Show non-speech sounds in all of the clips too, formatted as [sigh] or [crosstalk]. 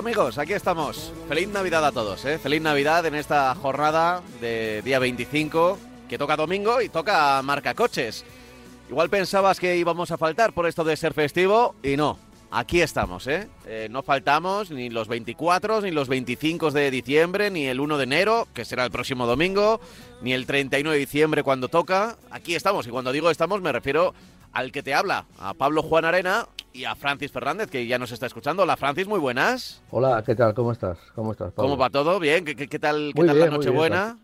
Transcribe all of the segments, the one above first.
amigos? Aquí estamos. Feliz Navidad a todos, ¿eh? Feliz Navidad en esta jornada de día 25, que toca domingo y toca marca coches. Igual pensabas que íbamos a faltar por esto de ser festivo y no. Aquí estamos, ¿eh? Eh, No faltamos ni los 24, ni los 25 de diciembre, ni el 1 de enero, que será el próximo domingo, ni el 31 de diciembre cuando toca. Aquí estamos, y cuando digo estamos me refiero al que te habla, a Pablo Juan Arena y a Francis Fernández, que ya nos está escuchando. Hola Francis, muy buenas. Hola, ¿qué tal? ¿Cómo estás? ¿Cómo estás, Pablo? ¿Cómo va todo? ¿Bien? ¿Qué, qué- qué tal, qué tal bien, la Nochebuena?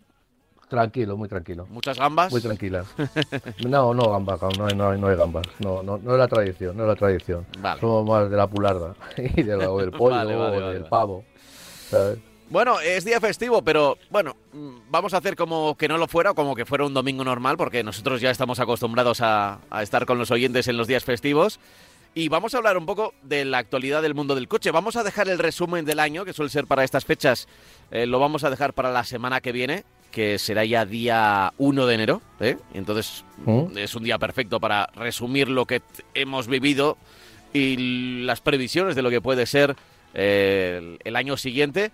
Tranquilo, muy tranquilo. ¿Muchas gambas? Muy tranquila. [laughs] No, no gambas, no no no hay gambas. No, no, no es la tradición, no es la tradición. Vale. Somos más de la pularda [laughs] y de la- o del pollo Vale, vale, o del pavo. ¿sabes? Bueno, es día festivo, pero bueno, vamos a hacer como que no lo fuera, como que fuera un domingo normal, porque nosotros ya estamos acostumbrados a, a estar con los oyentes en los días festivos. Y vamos a hablar un poco de la actualidad del mundo del coche. Vamos a dejar el resumen del año, que suele ser para estas fechas, eh, lo vamos a dejar para la semana que viene, que será ya día 1 de enero. ¿eh? Entonces ¿Mm? es un día perfecto para resumir lo que hemos vivido y las previsiones de lo que puede ser eh, el año siguiente.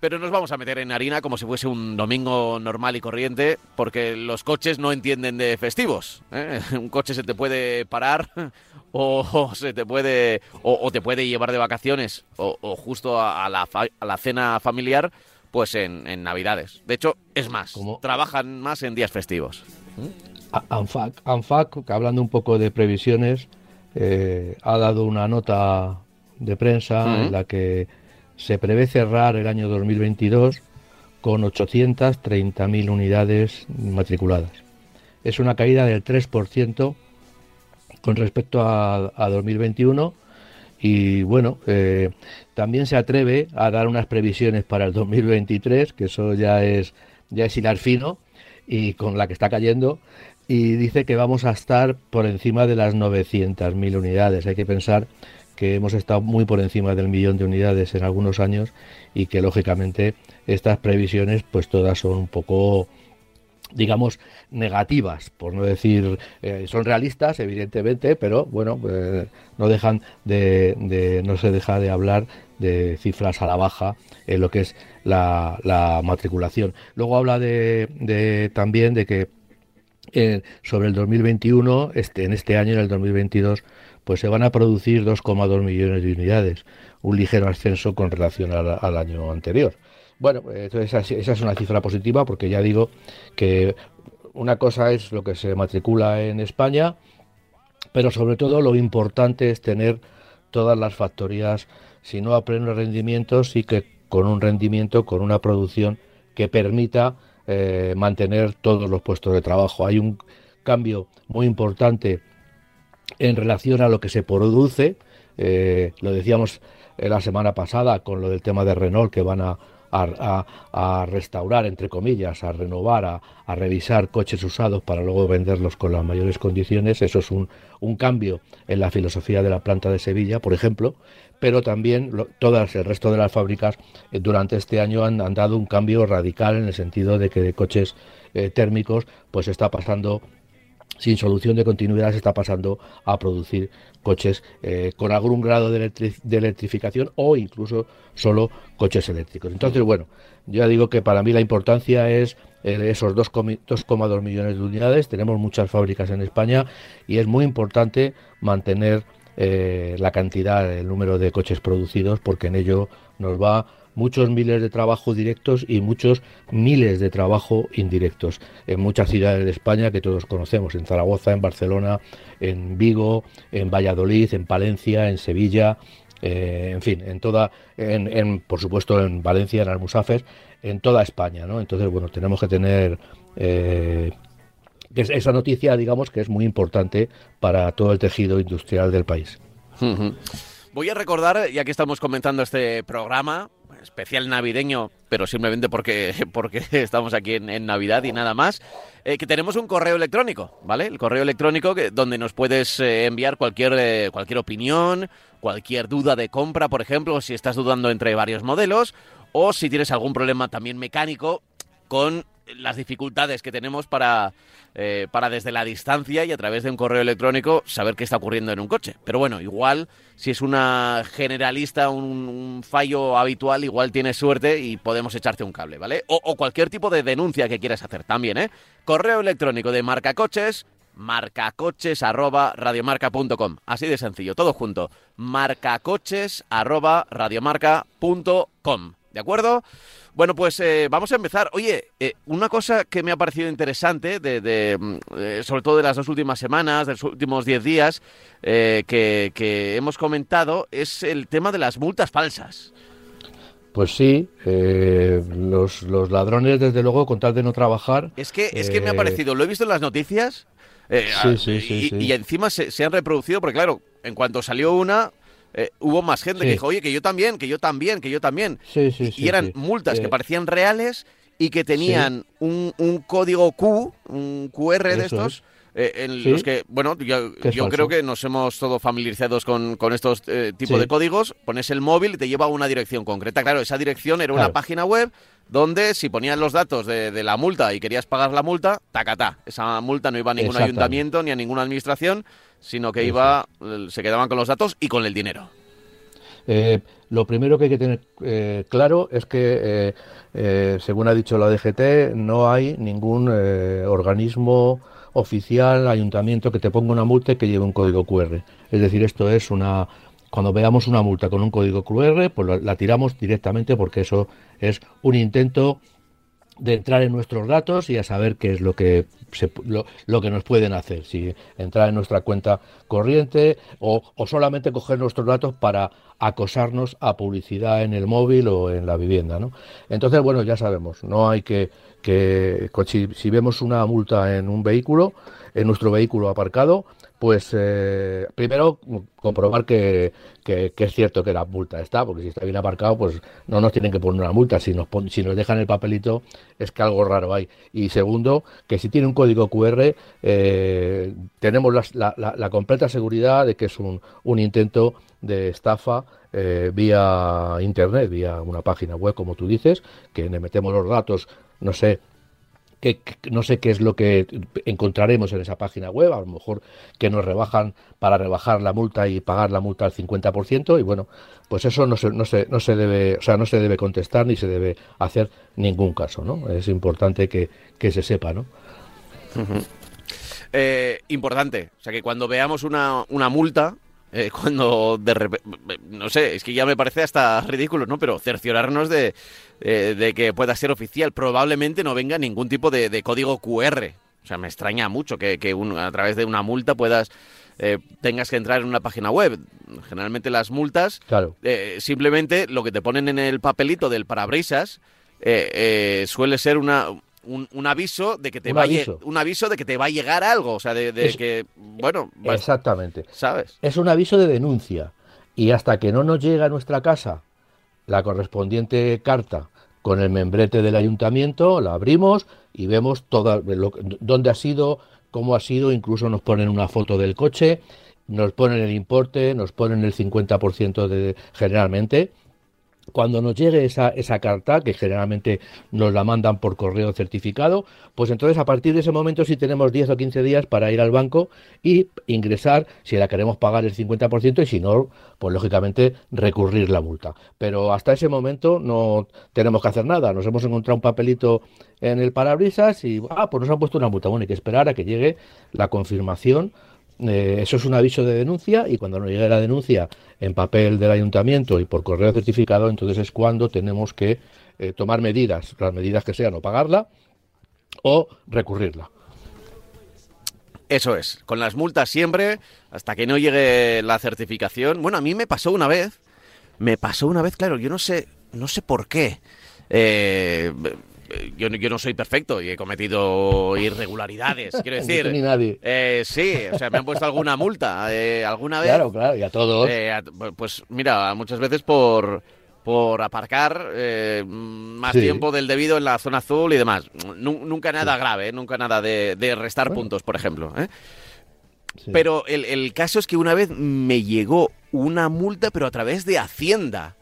Pero nos vamos a meter en harina como si fuese un domingo normal y corriente, porque los coches no entienden de festivos. ¿eh? Un coche se te puede parar o, o se te puede o, o te puede llevar de vacaciones o, o justo a, a la, fa- a la cena familiar, pues en, en Navidades. De hecho, es más, ¿Cómo? trabajan más en días festivos. ANFAC, hablando un poco de previsiones, eh, ha dado una nota de prensa en la que se prevé cerrar el año 2022 con 830.000 unidades matriculadas. Es una caída del 3% con respecto a, a 2021 y bueno, eh, también se atreve a dar unas previsiones para el 2023, que eso ya es, ya es hilar fino y con la que está cayendo y dice que vamos a estar por encima de las 900.000 unidades. Hay que pensar que hemos estado muy por encima del millón de unidades en algunos años y que lógicamente estas previsiones pues todas son un poco digamos negativas por no decir eh, son realistas evidentemente pero bueno eh, no dejan de, no se deja de hablar de cifras a la baja en lo que es la, la matriculación. Luego habla de, de- también de que eh, sobre el 2021, este, en este año, en el 2022, pues se van a producir 2,2 millones de unidades, un ligero ascenso con relación al, año anterior. Bueno, entonces esa, esa es una cifra positiva porque ya digo que una cosa es lo que se matricula en España, pero sobre todo lo importante es tener todas las factorías, si no a pleno rendimiento, sí que con un rendimiento, con una producción que permita eh, mantener todos los puestos de trabajo. Hay un cambio muy importante en relación a lo que se produce. eh, lo decíamos eh, la semana pasada con lo del tema de Renault, que van a, restaurar, entre comillas, a renovar, a, revisar coches usados para luego venderlos con las mayores condiciones. Eso es un, cambio en la filosofía de la planta de Sevilla, por ejemplo, pero también todas el resto de las fábricas eh, durante este año han, dado un cambio radical en el sentido de que de coches térmicos pues está pasando sin solución de continuidad se está pasando a producir coches eh, con algún grado de, electri- de electrificación o incluso solo coches eléctricos. Entonces, bueno, ya digo que para mí la importancia es eh, esos 2,2 2,2 millones de unidades. Tenemos muchas fábricas en España y es muy importante mantener eh, la cantidad, el número de coches producidos, porque en ello nos va muchos miles de trabajos directos y muchos miles de trabajo indirectos en muchas ciudades de España que todos conocemos, en Zaragoza, en Barcelona, en Vigo, en Valladolid, en Palencia, en Sevilla, eh, en fin, en toda, en, por supuesto en Valencia, en Almusafes, en toda España, ¿no? Entonces, bueno, tenemos que tener eh, esa noticia, digamos, que es muy importante para todo el tejido industrial del país. Voy a recordar, ya que estamos comentando este programa, especial navideño, pero simplemente porque, [laughs] porque estamos aquí en, Navidad y nada más, eh, que tenemos un correo electrónico, ¿vale? El correo electrónico que, donde nos puedes eh, enviar cualquier, eh, cualquier opinión, cualquier duda de compra, por ejemplo, si estás dudando entre varios modelos, o si tienes algún problema también mecánico con las dificultades que tenemos para, eh, para desde la distancia y a través de un correo electrónico saber qué está ocurriendo en un coche. Pero bueno, igual si es una generalista, un, fallo habitual, igual tienes suerte y podemos echarte un cable, ¿vale? O, cualquier tipo de denuncia que quieras hacer también, ¿eh? Correo electrónico de marcacoches marcacoches arroba radiomarca.com. Así de sencillo, todo junto. marcacoches arroba radiomarca.com. ¿De acuerdo? Bueno, pues eh, vamos a empezar. Oye, eh, una cosa que me ha parecido interesante, de, mm, eh, sobre todo de las dos últimas semanas, de los últimos diez días, que, hemos comentado, es el tema de las multas falsas. Pues sí, los, ladrones, desde luego, con tal de no trabajar. Es que, es que me ha parecido, lo he visto en las noticias. sí, sí, sí, y, encima se, se han reproducido, porque claro, en cuanto salió una, eh, hubo más gente que dijo, oye, que yo también, que yo también, que yo también. y eran multas que eh, parecían reales y que tenían un, un, código Q, un QR de estos. Eh, en los que, bueno, yo, creo que nos hemos todos familiarizados con, con estos tipos de códigos. Pones el móvil y te lleva a una dirección concreta. Claro, esa dirección era una página web donde si ponías los datos de, de, la multa y querías pagar la multa, tacatá. Esa multa no iba a ningún ayuntamiento ni a ninguna administración, sino que iba, se quedaban con los datos y con el dinero. Eh, lo primero que hay que tener eh, claro es que, eh, según ha dicho la DGT, no hay ningún organismo oficial, ayuntamiento que te ponga una multa y que lleve un código QR. Es decir, esto es una... Cuando veamos una multa con un código QR, pues la tiramos directamente porque eso es un intento de entrar en nuestros datos y a saber qué es lo que lo, que nos pueden hacer, si entrar en nuestra cuenta corriente o, solamente coger nuestros datos para acosarnos a publicidad en el móvil o en la vivienda. ¿no? Entonces, bueno, ya sabemos, no hay que, que si vemos una multa en un vehículo, en nuestro vehículo aparcado, pues eh, primero comprobar que, es cierto que la multa está, porque si está bien aparcado, pues no nos tienen que poner una multa. Si nos, si nos dejan el papelito, es que algo raro hay. Y segundo, que si tiene un código QR, eh, tenemos la, completa seguridad de que es un, un intento de estafa eh, vía internet, vía una página web, como tú dices, que le metemos los datos, no sé, que, no sé qué es lo que encontraremos en esa página web, a lo mejor que nos rebajan para rebajar la multa y pagar la multa al 50% y bueno, pues eso no se, no se, no se debe, o sea, no se debe contestar ni se debe hacer ningún caso, ¿no? Es importante que, se sepa, ¿no? Eh, importante, o sea que cuando veamos una, una multa, eh, cuando de repente, no sé, es que ya me parece hasta ridículo, ¿no? Pero cerciorarnos de, eh, de que pueda ser oficial. Probablemente no venga ningún tipo de, código QR. O sea, me extraña mucho que, a través de una multa puedas eh, tengas que entrar en una página web. Generalmente las multas, claro. simplemente lo que te ponen en el papelito del parabrisas suele ser una, un, aviso de que te va un aviso de que te va a llegar algo, o sea, de, que bueno, exactamente, ¿sabes? Es un aviso de denuncia. Y hasta que no nos llega a nuestra casa la correspondiente carta con el membrete del ayuntamiento, la abrimos y vemos toda dónde ha sido, cómo ha sido, incluso nos ponen una foto del coche, nos ponen el importe, nos ponen el 50% de generalmente cuando nos llegue esa, esa carta, que generalmente nos la mandan por correo certificado, pues entonces a partir de ese momento sí tenemos 10 o 15 días para ir al banco y ingresar si la queremos pagar el 50% y si no, pues lógicamente recurrir la multa. Pero hasta ese momento no tenemos que hacer nada. Nos hemos encontrado un papelito en el parabrisas y, ah, pues nos han puesto una multa. Bueno, hay que esperar a que llegue la confirmación eh, eso es un aviso de denuncia y cuando nos llegue la denuncia en papel del ayuntamiento y por correo certificado, entonces es cuando tenemos que eh, tomar medidas, las medidas que sean, o pagarla o recurrirla. Eso es, con las multas siempre, hasta que no llegue la certificación. Bueno, a mí me pasó una vez, me pasó una vez, claro, yo no sé, no sé por qué. Eh, yo, yo no soy perfecto y he cometido irregularidades, [laughs] quiero decir. Ni nadie. Eh, sí, o sea, me han puesto alguna multa eh, alguna vez. Claro, claro, y a todos. Eh, a- pues mira, muchas veces por por aparcar eh, más Sí. tiempo del debido en la zona azul y demás. Nu- nunca nada grave, ¿eh? nunca nada de, de restar Bueno. puntos, por ejemplo. ¿eh? Sí. Pero el, el caso es que una vez me llegó una multa, pero a través de Hacienda.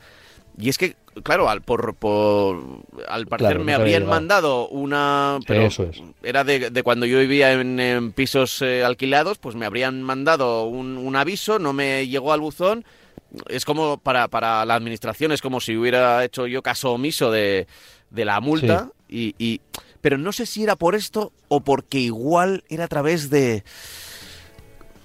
Y es que, claro, al, por, por- al parecer Claro, me habrían llegado. mandado una... Pero Eso es. Era de, de cuando yo vivía en, en pisos eh, alquilados, pues me habrían mandado un, un aviso, no me llegó al buzón. Es como para, para la administración, es como si hubiera hecho yo caso omiso de, de la multa. Y, y- pero no sé si era por esto o porque igual era a través de...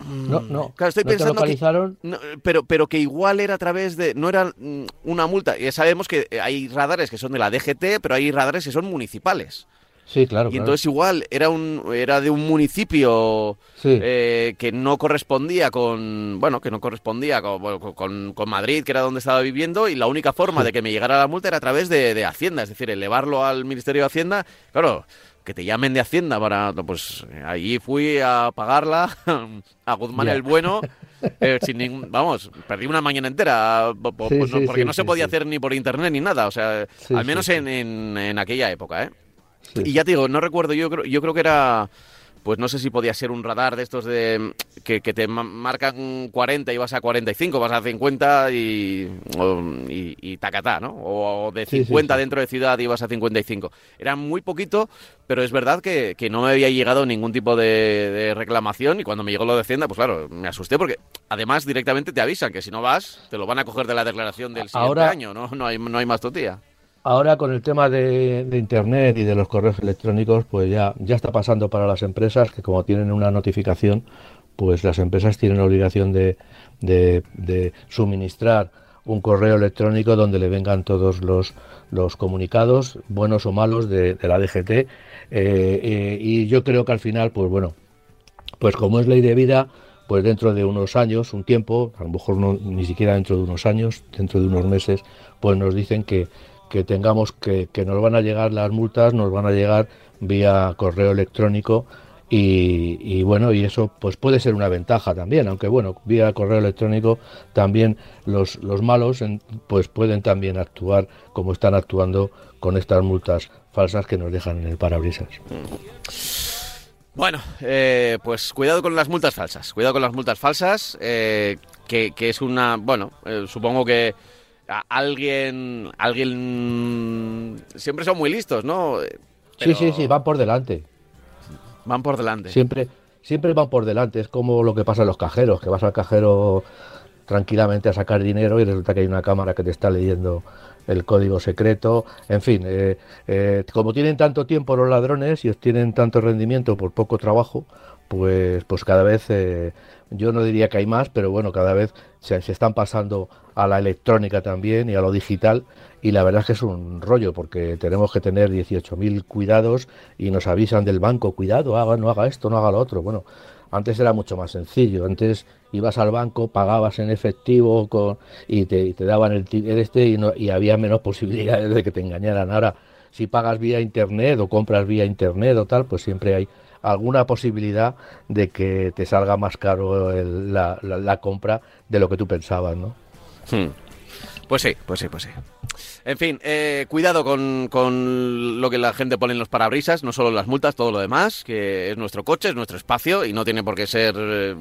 no, no. Claro, estoy ¿No te pensando que, no, pero, pero que igual era a través de. No era mm, una multa. Ya sabemos que hay radares que son de la DGT, pero hay radares que son municipales. Sí, claro, y claro. entonces igual era un era de un municipio Sí. eh, que no correspondía con. Bueno, que no correspondía con, con- con Madrid, que era donde estaba viviendo, y la única forma Sí. de que me llegara la multa era a través de, de Hacienda, es decir, elevarlo al Ministerio de Hacienda. Claro. Que te llamen de Hacienda para. Pues allí fui a pagarla [laughs] a Guzmán el Bueno. eh, sin ningún, vamos, perdí una mañana entera Sí, pues no- sí, porque sí, no se podía hacer ni por internet ni nada, o sea, al menos. En, en, en aquella época, ¿eh? Y ya te digo, no recuerdo, yo creo, yo creo que era, pues no sé si podía ser un radar de estos de que, que te ma- marcan 40 y vas a 45, vas a 50 y, y, y tacatá, ¿no? O, de Sí, sí, 50 sí. dentro de ciudad y vas a 55. Era muy poquito, pero es verdad que, que no me había llegado ningún tipo de, de reclamación y cuando me llegó lo de Hacienda, pues claro, me asusté porque además directamente te avisan que si no vas, te lo van a coger de la declaración del siguiente Ahora- año, ¿no? No hay, no hay más totía. Ahora con el tema de, Internet y de los correos electrónicos, pues ya, ya está pasando para las empresas que como tienen una notificación, pues las empresas tienen la obligación de, de- suministrar un correo electrónico donde le vengan todos los, los comunicados, buenos o malos, de, de la DGT. Eh, eh, y yo creo que al final, pues bueno, pues como es ley de vida, pues dentro de unos años, un tiempo, a lo mejor no, ni siquiera dentro de unos años, dentro de unos meses, pues nos dicen que, que tengamos que, que nos van a llegar las multas, nos van a llegar vía correo electrónico y, y bueno, y eso pues puede ser una ventaja también, aunque bueno, vía correo electrónico también los, los malos pues pueden también actuar como están actuando con estas multas falsas que nos dejan en el parabrisas. Bueno, eh, pues cuidado con las multas falsas. Cuidado con las multas falsas, eh, que, que es una... Bueno, eh, supongo que a- alguien... Alguien... Siempre son muy listos, ¿no? Sí, sí, sí, van por delante. Van por delante. Siempre, siempre van por delante. Es como lo que pasa en los cajeros, que vas al cajero tranquilamente a sacar dinero y resulta que hay una cámara que te está leyendo el código secreto. En fin, eh, eh, como tienen tanto tiempo los ladrones y obtienen tanto rendimiento por poco trabajo, pues, pues cada vez, eh, yo no diría que hay más, pero bueno, cada vez se, se están pasando a la electrónica también y a lo digital. Y la verdad es que es un rollo porque tenemos que tener 18.000 cuidados y nos avisan del banco, cuidado, haga, no haga esto, no haga lo otro. Bueno, antes era mucho más sencillo. Antes ibas al banco, pagabas en efectivo con, y, te, daban el ticket este y, y había menos posibilidades de que te engañaran. Ahora, si pagas vía internet o compras vía internet o tal, pues siempre hay alguna posibilidad de que te salga más caro el- la, la- la compra de lo que tú pensabas, ¿no? Hmm. Pues sí, pues sí, pues sí. En fin, eh, cuidado con, con lo que la gente pone en los parabrisas, no solo las multas, todo lo demás, que es nuestro coche, es nuestro espacio y no tiene por qué ser... eh,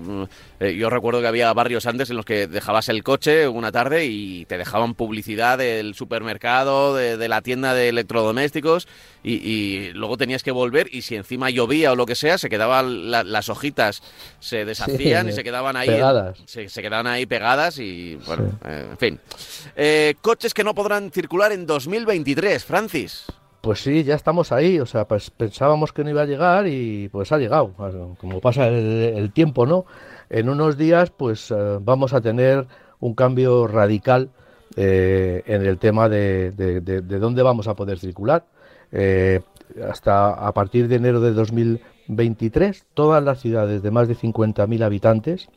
eh, yo recuerdo que había barrios antes en los que dejabas el coche una tarde y te dejaban publicidad del supermercado, de, de la tienda de electrodomésticos y, y luego tenías que volver y si encima llovía o lo que sea, se quedaban la- las hojitas, se deshacían y se quedaban ahí... pegadas. se, se quedaban ahí pegadas y bueno, Sí. eh, en fin. Coches que no podrán circular en 2023, Francis. Pues sí, ya estamos ahí, o sea, pues pensábamos que no iba a llegar y pues ha llegado, como pasa el, tiempo, ¿no? En unos días pues eh, vamos a tener un cambio radical eh, en el tema de, de- de- de dónde vamos a poder circular. Eh, hasta a partir de enero de 2023, todas las ciudades de más de 50.000 habitantes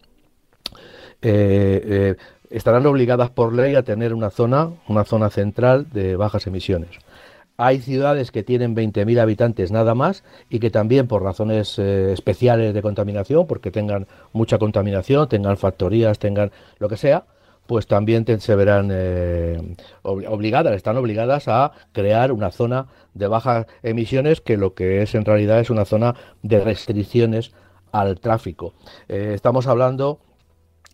estarán obligadas por ley a tener una zona, una zona central de bajas emisiones. hay ciudades que tienen 20.000 habitantes nada más y que también por razones eh, especiales de contaminación, porque tengan mucha contaminación, tengan factorías, tengan lo que sea, pues también se verán eh, obligadas, están obligadas a crear una zona de bajas emisiones que lo que es en realidad es una zona de restricciones al tráfico. Eh, estamos hablando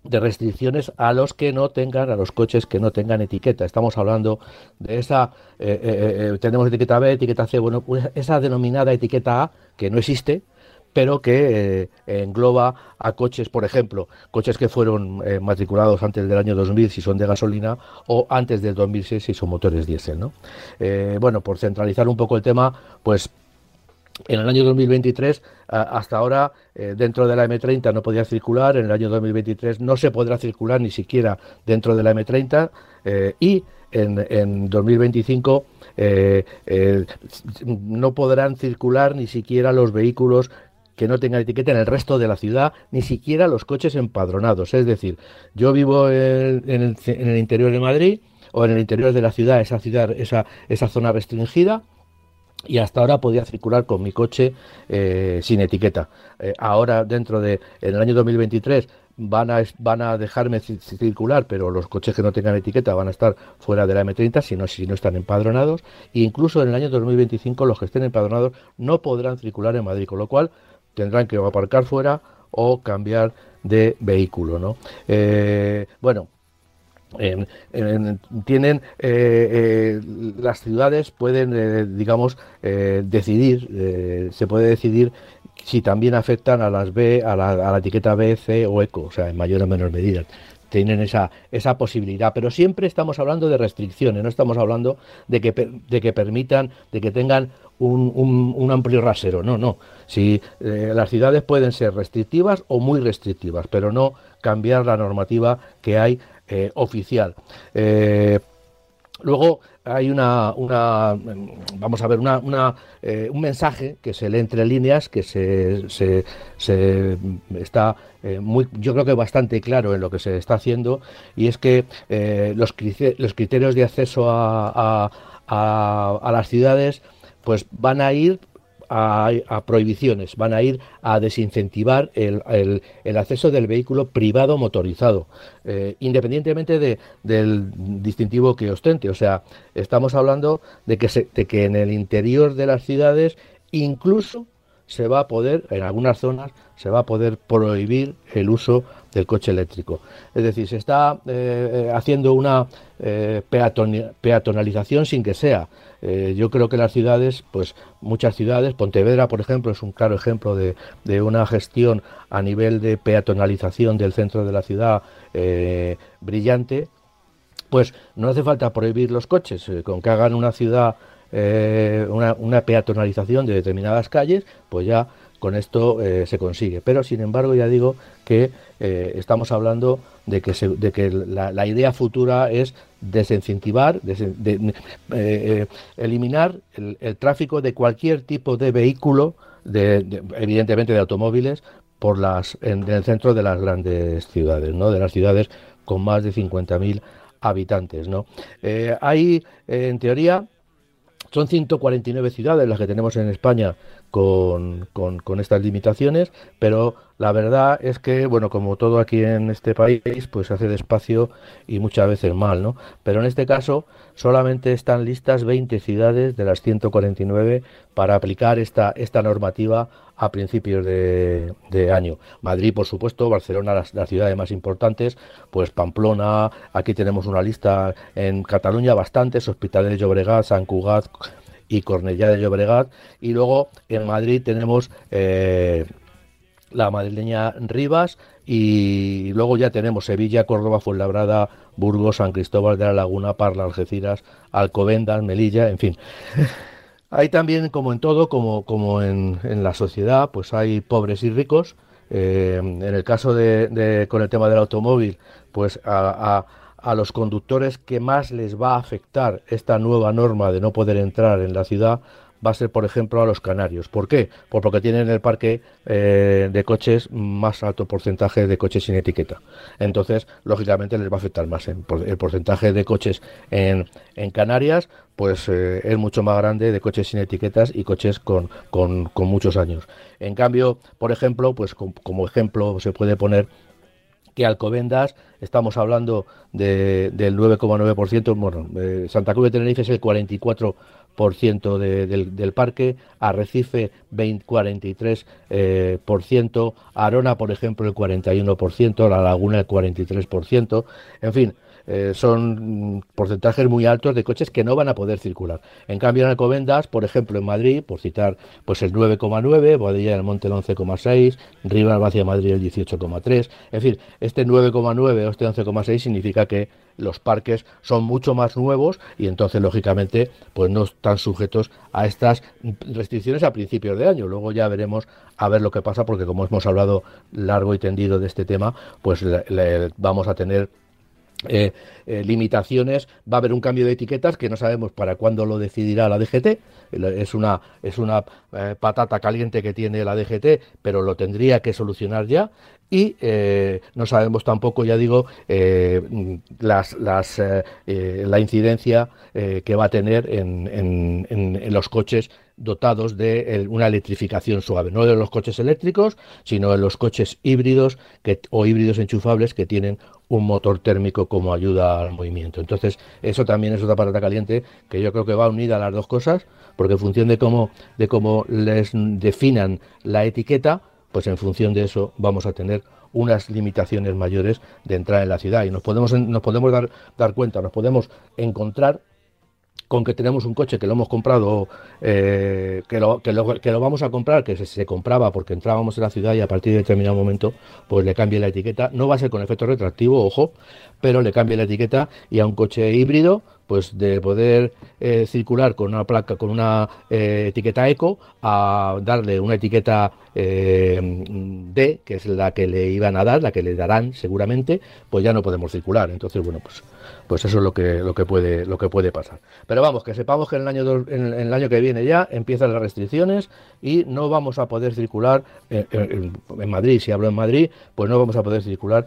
de restricciones a los que no tengan, a los coches que no tengan etiqueta. Estamos hablando de esa, eh, tenemos etiqueta B, etiqueta C, bueno, pues esa denominada etiqueta A que no existe, pero que eh, engloba a coches, por ejemplo, coches que fueron eh, matriculados antes del año 2000 si son de gasolina o antes del 2006 si son motores diésel. ¿no? Eh, bueno, por centralizar un poco el tema, pues en el año 2023, hasta ahora, dentro de la M30 no podía circular, en el año 2023 no se podrá circular ni siquiera dentro de la M30 y en, en 2025 no podrán circular ni siquiera los vehículos que no tenga etiqueta en el resto de la ciudad, ni siquiera los coches empadronados. Es decir, yo vivo en, el, interior de Madrid o en el interior de la ciudad, esa ciudad, esa, esa zona restringida, y hasta ahora podía circular con mi coche eh, sin etiqueta. Eh, ahora, dentro de, en el año 2023, van a, van a dejarme circular, pero los coches que no tengan etiqueta van a estar fuera de la M30 si no, si no están empadronados. E incluso en el año 2025 los que estén empadronados no podrán circular en Madrid, con lo cual tendrán que aparcar fuera o cambiar de vehículo, ¿no? Eh, bueno, tienen eh, eh, las ciudades pueden digamos decidir se puede decidir si también afectan a las B a la, etiqueta B C o ECO o sea en mayor o menor medida tienen esa, esa posibilidad, pero siempre estamos hablando de restricciones, no estamos hablando de que, de que permitan, de que tengan un, amplio rasero. No, no. Si eh, las ciudades pueden ser restrictivas o muy restrictivas, pero no cambiar la normativa que hay eh, oficial. Eh, luego hay una, una, vamos a ver, una, una un mensaje que se lee entre líneas que se, se, está muy, yo creo que bastante claro en lo que se está haciendo y es que los, los criterios de acceso a, a, a las ciudades pues van a ir a, prohibiciones, van a ir a desincentivar el, acceso del vehículo privado motorizado, eh, independientemente de, del distintivo que ostente. O sea, estamos hablando de que, de que en el interior de las ciudades incluso se va a poder, en algunas zonas, se va a poder prohibir el uso del coche eléctrico. Es decir, se está eh, eh, haciendo una peatonalización sin que sea. Eh, yo creo que las ciudades, pues muchas ciudades, Pontevedra, por ejemplo, es un claro ejemplo de, una gestión a nivel de peatonalización del centro de la ciudad eh, brillante, pues no hace falta prohibir los coches, eh, con que hagan una ciudad, una, una peatonalización de determinadas calles, pues ya con esto se consigue. Pero sin embargo ya digo que estamos hablando de que, de que la, idea futura es desincentivar, de, eh, eliminar el, tráfico de cualquier tipo de vehículo, de, evidentemente de automóviles, por las, en, el centro de las grandes ciudades, ¿no? de las ciudades con más de 50.000 habitantes. ¿no? Eh, hay, en teoría, son 149 ciudades las que tenemos en España con, con, estas limitaciones, pero la verdad es que, bueno, como todo aquí en este país, pues se hace despacio y muchas veces mal, ¿no? Pero en este caso solamente están listas 20 ciudades de las 149 para aplicar esta, esta normativa a principios de, año. Madrid, por supuesto, Barcelona, las, ciudades más importantes, pues Pamplona, aquí tenemos una lista en Cataluña, bastantes, Hospitales de Llobregat, San Cugat, y Cornellá de Llobregat. Y luego en Madrid tenemos eh, la madrileña Rivas y luego ya tenemos Sevilla, Córdoba, Fuenlabrada, Burgos, San Cristóbal de la Laguna, Parla, Algeciras, Alcobendas, Melilla, en fin. Hay también, como en todo, como, como en, la sociedad, pues hay pobres y ricos. Eh, en el caso de, con el tema del automóvil, pues a a los conductores que más les va a afectar esta nueva norma de no poder entrar en la ciudad va a ser, por ejemplo, a los canarios. ¿Por qué? Pues porque tienen el parque eh, de coches más alto porcentaje de coches sin etiqueta. Entonces, lógicamente, les va a afectar más. El porcentaje de coches en, en Canarias pues eh, es mucho más grande de coches sin etiquetas y coches con, con, muchos años. En cambio, por ejemplo, pues como ejemplo se puede poner que Alcobendas, estamos hablando de, del 9,9%, bueno, eh, Santa Cruz de Tenerife es el 44% del, parque, Arrecife 20, 43%, eh, Arona, por ejemplo, el 41%, La Laguna el 43%, en fin, eh, son porcentajes muy altos de coches que no van a poder circular. En cambio, en Alcobendas, por ejemplo, en Madrid, por citar, pues el 9,9, Boadilla del Monte el 11,6, Riva Albacia Madrid el 18,3. En fin, este 9,9 o este 11,6 significa que los parques son mucho más nuevos y entonces lógicamente pues no están sujetos a estas restricciones a principios de año. Luego ya veremos a ver lo que pasa porque como hemos hablado largo y tendido de este tema, pues vamos a tener eh, eh, limitaciones, va a haber un cambio de etiquetas que no sabemos para cuándo lo decidirá la DGT. Es una, es una eh, patata caliente que tiene la DGT, pero lo tendría que solucionar ya. Y no sabemos tampoco, ya digo, las, las, la incidencia que va a tener en, en los coches dotados de una electrificación suave, no de los coches eléctricos, sino de los coches híbridos que, o híbridos enchufables que tienen un motor térmico como ayuda al movimiento. Entonces, eso también es otra patata caliente que yo creo que va unida a las dos cosas, porque en función de cómo, de cómo les definan la etiqueta, pues en función de eso vamos a tener unas limitaciones mayores de entrar en la ciudad y nos podemos nos podemos dar dar cuenta, nos podemos encontrar con que tenemos un coche que lo hemos comprado, eh, que, lo, que, lo, que, lo, vamos a comprar, que se, compraba porque entrábamos en la ciudad y a partir de determinado momento pues le cambie la etiqueta. No va a ser con efecto retractivo, ojo, pero le cambie la etiqueta y a un coche híbrido pues de poder eh, circular con una placa, con una eh, etiqueta eco, a darle una etiqueta eh, D, que es la que le iban a dar, la que le darán seguramente, pues ya no podemos circular. Entonces, bueno, pues, pues eso es lo que, lo que puede, lo que puede pasar. Pero vamos, que sepamos que en el año en, el año que viene ya empiezan las restricciones y no vamos a poder circular en, Madrid, si hablo en Madrid, pues no vamos a poder circular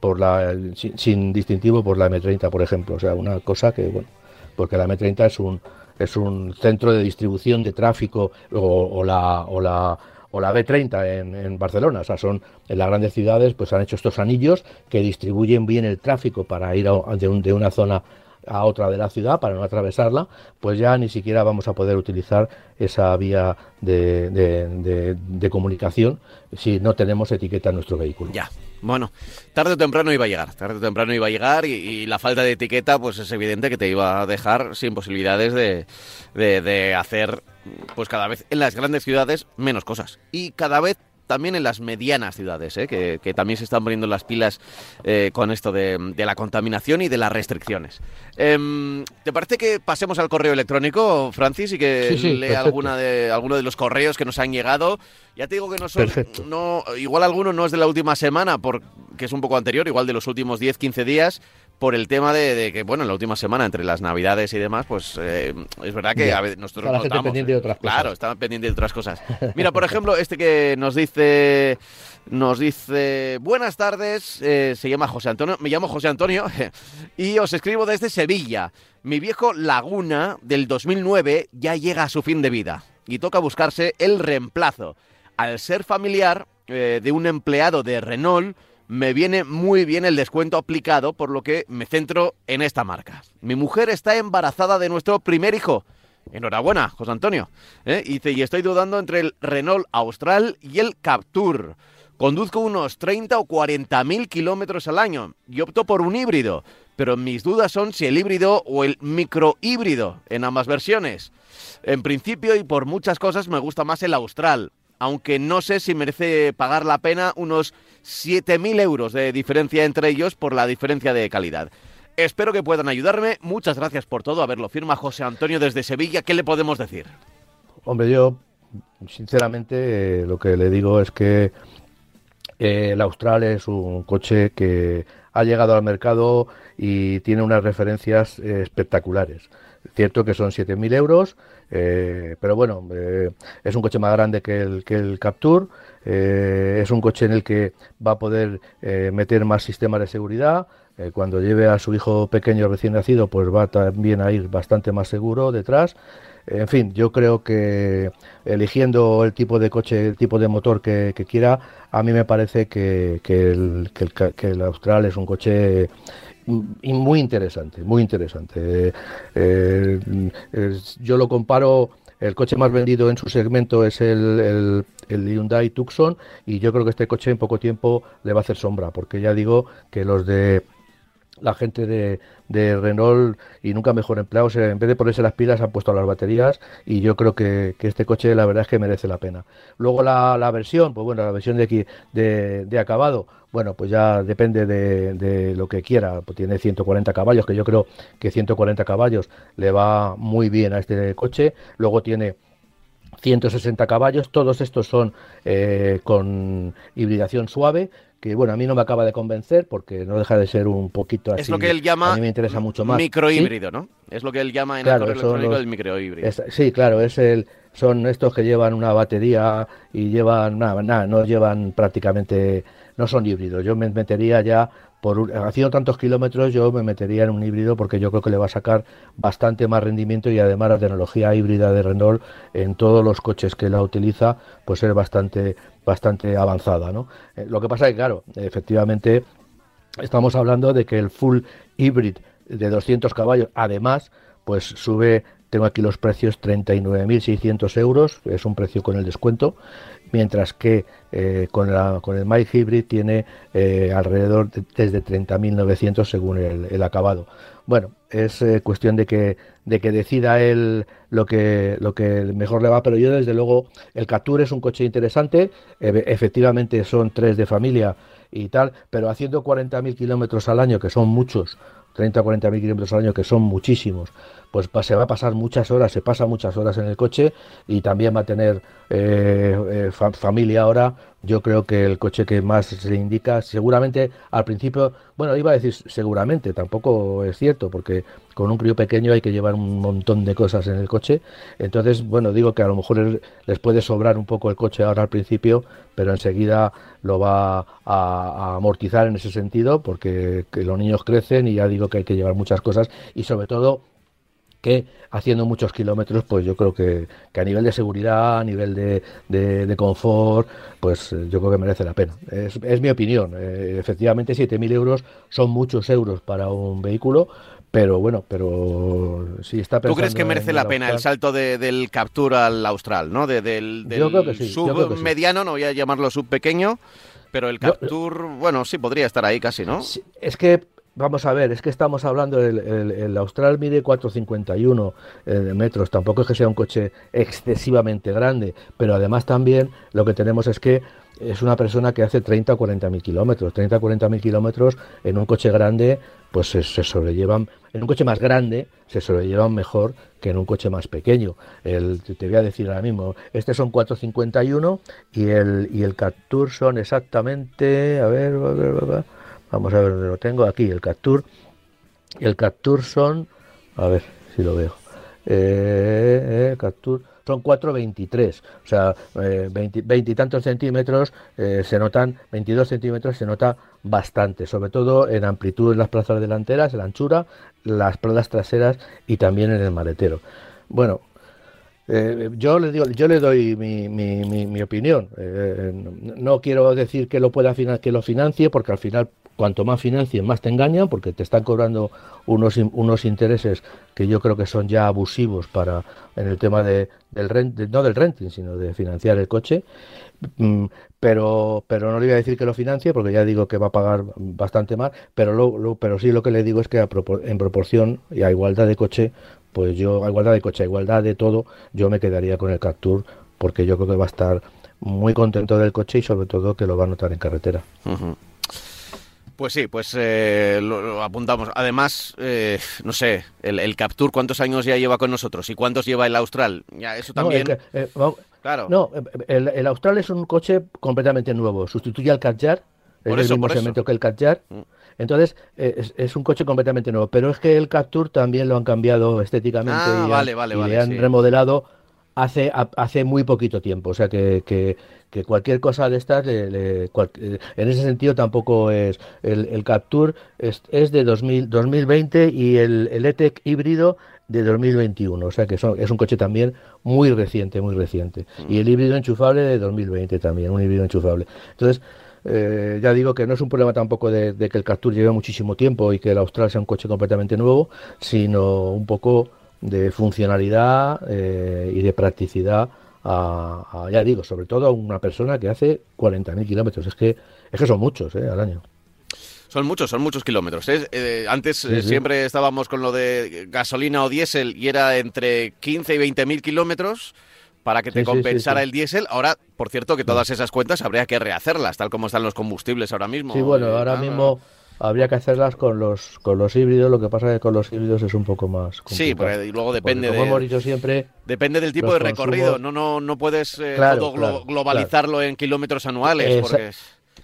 por la sin, distintivo por la M30, por ejemplo. O sea, una cosa que, bueno, porque la M30 es un, es un centro de distribución de tráfico o, la, o la o la B30 en, en, Barcelona, o sea, son en las grandes ciudades, pues han hecho estos anillos que distribuyen bien el tráfico para ir de, un, de una zona a otra de la ciudad para no atravesarla, pues ya ni siquiera vamos a poder utilizar esa vía de, de, comunicación si no tenemos etiqueta en nuestro vehículo. Ya, bueno, tarde o temprano iba a llegar, tarde o temprano iba a llegar y, la falta de etiqueta pues es evidente que te iba a dejar sin posibilidades de, de hacer pues cada vez en las grandes ciudades menos cosas y cada vez también en las medianas ciudades, ¿eh? que, también se están poniendo las pilas eh, con esto de, la contaminación y de las restricciones. Em, ¿Te parece que pasemos al correo electrónico, Francis, y que lea alguna de, alguno de los correos que nos han llegado? Ya te digo que no son. No, igual alguno no es de la última semana, porque es un poco anterior, igual de los últimos 10-15 días, por el tema de, que, bueno, en la última semana, entre las navidades y demás, pues eh, es verdad que a veces nosotros notamos, pendiente de otras cosas. Claro, estaban pendientes de otras cosas. Mira, por ejemplo, este que nos dice, nos dice, buenas tardes, eh, se llama José Antonio, me llamo José Antonio [laughs] y os escribo desde Sevilla. Mi viejo Laguna del 2009 ya llega a su fin de vida y toca buscarse el reemplazo. Al ser familiar eh, de un empleado de Renault, me viene muy bien el descuento aplicado, por lo que me centro en esta marca. Mi mujer está embarazada de nuestro primer hijo. Enhorabuena, José Antonio. ¿eh? Y estoy dudando entre el Renault Austral y el Captur. Conduzco unos 30 o 40 mil kilómetros al año y opto por un híbrido, pero mis dudas son si el híbrido o el microhíbrido en ambas versiones. En principio y por muchas cosas me gusta más el Austral, aunque no sé si merece pagar la pena unos 7.000 euros de diferencia entre ellos por la diferencia de calidad. Espero que puedan ayudarme. Muchas gracias por todo. A ver, lo firma José Antonio desde Sevilla. ¿Qué le podemos decir? Hombre, yo sinceramente lo que le digo es que eh, el Austral es un coche que ha llegado al mercado y tiene unas referencias eh, espectaculares Cierto que son 7.000 euros, eh, pero bueno, eh, es un coche más grande que el, que el Capture, eh, es un coche en el que va a poder meter más sistemas de seguridad. cuando lleve a su hijo pequeño recién nacido, pues va también a ir bastante más seguro detrás. En fin, yo creo que eligiendo el tipo de coche, el tipo de motor que, quiera, a mí me parece que, el, que el Austral es un coche y muy interesante, muy interesante. Eh, yo lo comparo, el coche más vendido en su segmento es el, el, Hyundai Tucson y yo creo que este coche en poco tiempo le va a hacer sombra, porque ya digo que los de la gente de, de, Renault y nunca mejor empleados, en vez de ponerse las pilas, han puesto las baterías y yo creo que, este coche la verdad es que merece la pena. Luego la, la versión, pues bueno, la versión de, aquí, de, acabado, bueno, pues ya depende de, de, lo que quiera, pues tiene 140 caballos, que yo creo que 140 caballos le va muy bien a este coche, luego tiene 160 caballos, todos estos son eh, con hibridación suave, que bueno, a mí no me acaba de convencer porque no deja de ser un poquito así. Es lo que él llama a mí me interesa mucho más. microhíbrido, ¿no? Es lo que él llama en el electrónico el microhíbrido. sí, claro, es el son estos que llevan una batería y llevan nada, nada, no llevan prácticamente no son híbridos. Yo me metería ya por haciendo tantos kilómetros yo me metería en un híbrido porque yo creo que le va a sacar bastante más rendimiento y además la tecnología híbrida de Renault en todos los coches que la utiliza pues es bastante bastante avanzada ¿no? Eh, lo que pasa es que claro efectivamente estamos hablando de que el full hybrid de 200 caballos además pues sube tengo aquí los precios 39.600 euros es un precio con el descuento mientras que eh, con, la, con el My Hybrid tiene eh, alrededor de, desde 30.900 según el, acabado. Bueno, es eh, cuestión de que, de que decida él lo que, lo que mejor le va, pero yo desde luego el Capture es un coche interesante, efectivamente son tres de familia y tal, pero haciendo 40.000 kilómetros al año, que son muchos, 30 o 40 mil kilómetros al año, que son muchísimos, pues se va a pasar muchas horas, se pasa muchas horas en el coche y también va a tener eh, eh, familia ahora. Yo creo que el coche que más se indica, seguramente al principio, bueno, iba a decir seguramente, tampoco es cierto, porque con un crío pequeño hay que llevar un montón de cosas en el coche. Entonces, bueno, digo que a lo mejor les puede sobrar un poco el coche ahora al principio, pero enseguida lo va a, amortizar en ese sentido, porque los niños crecen y ya digo que hay que llevar muchas cosas y sobre todo que haciendo muchos kilómetros, pues yo creo que, a nivel de seguridad, a nivel de, de, confort, pues eh, yo creo que merece la pena. Es, es mi opinión. Eh, efectivamente, 7.000 euros son muchos euros para un vehículo, pero bueno, pero si está ¿Tú crees que merece la pena el salto del Capture al Austral, ¿no? De, del, sub mediano, no voy a llamarlo sub pequeño, pero el Capture, bueno, sí podría estar ahí casi, ¿no? es que Vamos a ver, es que estamos hablando, el, el, Austral mide 4,51 eh, metros, tampoco es que sea un coche excesivamente grande, pero además también lo que tenemos es que es una persona que hace 30 o 40 mil kilómetros. 30 o 40 mil kilómetros en un coche grande, pues se, sobrellevan, en un coche más grande se sobrellevan mejor que en un coche más pequeño. Te voy a decir ahora mismo, este son 451 y el, y el Captur son exactamente, a ver, a ver, a ver Vamos a ver dónde lo tengo. Aquí el Capture. El Capture son, a ver si lo veo. Eh, eh Capture son 4,23, o sea, 20, eh, y tantos centímetros eh, se notan, 22 centímetros se nota bastante, sobre todo en amplitud en las plazas delanteras, en la anchura, las plazas traseras y también en el maletero. Bueno, yo le digo, yo le doy mi, mi, mi, opinión. no quiero decir que lo pueda que lo financie, porque al final cuanto más financien, más te engañan, porque te están cobrando unos, unos intereses que yo creo que son ya abusivos para en el tema de, del rent, no del renting, sino de financiar el coche. Mm, pero, pero no le voy a decir que lo financie, porque ya digo que va a pagar bastante más, pero, lo, pero sí lo que le digo es que en proporción y a igualdad de coche, pues yo, a igualdad de coche, a igualdad de todo, yo me quedaría con el Captur, porque yo creo que va a estar muy contento del coche y sobre todo que lo va a notar en carretera. Pues sí, pues eh, lo, apuntamos. Además, eh, no sé, el, el, Capture, ¿cuántos años ya lleva con nosotros? ¿Y cuántos lleva el Austral? Ya, eso también... No, eh, claro. no el, Austral es un coche completamente nuevo. Sustituye al Kadjar, es el mismo segmento que el Kadjar. Mm. Entonces, eh, es, es un coche completamente nuevo. Pero es que el Captur también lo han cambiado estéticamente Ah, y, vale, vale, y vale, le han sí. remodelado hace, a- hace muy poquito tiempo. O sea que, que- que cualquier cosa de estas, le- le- cual- eh, en ese sentido tampoco es. El, el Captur es, es de 2000, 2020 y el, el E-Tech híbrido de 2021. O sea que son- es un coche también muy reciente, muy reciente. Mm. Y el híbrido enchufable de 2020 también, un híbrido enchufable. Entonces, eh, ya digo que no es un problema tampoco de, de que el Captur lleve muchísimo tiempo y que el Austral sea un coche completamente nuevo, sino un poco de funcionalidad eh, y de practicidad a, a, ya digo, sobre todo a una persona que hace 40.000 kilómetros. Es que, es que son muchos eh, al año. Son muchos, son muchos kilómetros. ¿eh? Eh, antes sí. siempre estábamos con lo de gasolina o diésel y era entre 15 y 20 mil kilómetros para que te Sí, sí, sí, compensara sí. el diésel. Ahora, por cierto, que todas esas cuentas habría que rehacerlas, tal como están los combustibles ahora mismo. Sí, bueno, Eh, ahora ah, mismo habría que hacerlas con los con los híbridos, lo que pasa es que con los híbridos es un poco más Sí, complicado. porque luego Porque depende como hemos dicho siempre, depende del tipo de recorrido. consumos- No, no, no puedes eh, Claro, todo glo- claro, globalizarlo en kilómetros anuales. Esa- porque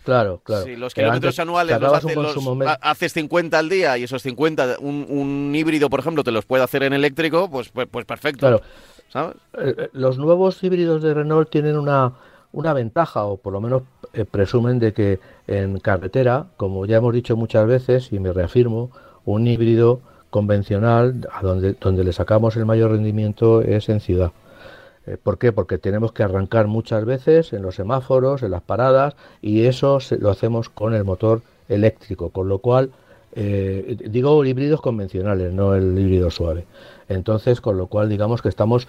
claro, claro. si los que kilómetros anuales los, hace- los- haces 50 al día y esos 50, un, un híbrido, por ejemplo, te los puede hacer en eléctrico, pues, pues, pues perfecto. Claro, Eh, eh, los nuevos híbridos de Renault tienen una, una ventaja, o por lo menos eh, presumen de que en carretera, como ya hemos dicho muchas veces, y me reafirmo, un híbrido convencional, a donde, donde le sacamos el mayor rendimiento es en ciudad. ¿Por qué? Porque tenemos que arrancar muchas veces en los semáforos, en las paradas, y eso lo hacemos con el motor eléctrico, con lo cual, eh, digo híbridos convencionales, no el híbrido suave. Entonces, con lo cual, digamos que estamos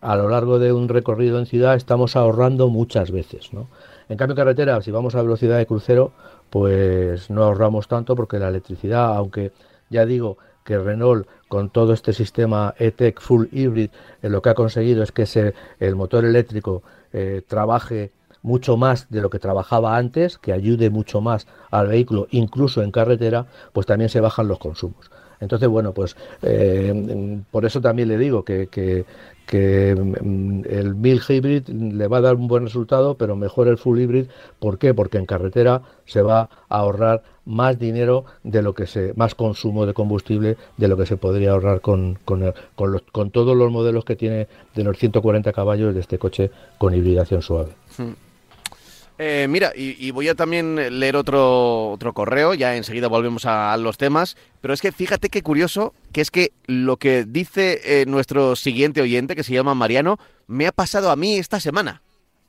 a lo largo de un recorrido en ciudad, estamos ahorrando muchas veces, ¿no? En cambio, carretera, si vamos a velocidad de crucero, pues no ahorramos tanto porque la electricidad, aunque ya digo que Renault con todo este sistema E-Tech Full Hybrid eh, lo que ha conseguido es que el motor eléctrico eh, trabaje mucho más de lo que trabajaba antes, que ayude mucho más al vehículo, incluso en carretera, pues también se bajan los consumos. Entonces, bueno, pues eh, por eso también le digo que, que, mm, el 1000 Hybrid le va a dar un buen resultado, pero mejor el Full Hybrid. ¿Por qué? Porque en carretera se va a ahorrar más dinero de lo que se, más consumo de combustible de lo que se podría ahorrar con, con, con, los- con todos los modelos que tiene de los 140 caballos de este coche con hibridación suave. Eh, mira, y, y voy a también leer otro, otro correo, ya enseguida volvemos a, a los temas, pero es que fíjate qué curioso, que es que lo que dice eh, nuestro siguiente oyente, que se llama Mariano, me ha pasado a mí esta semana.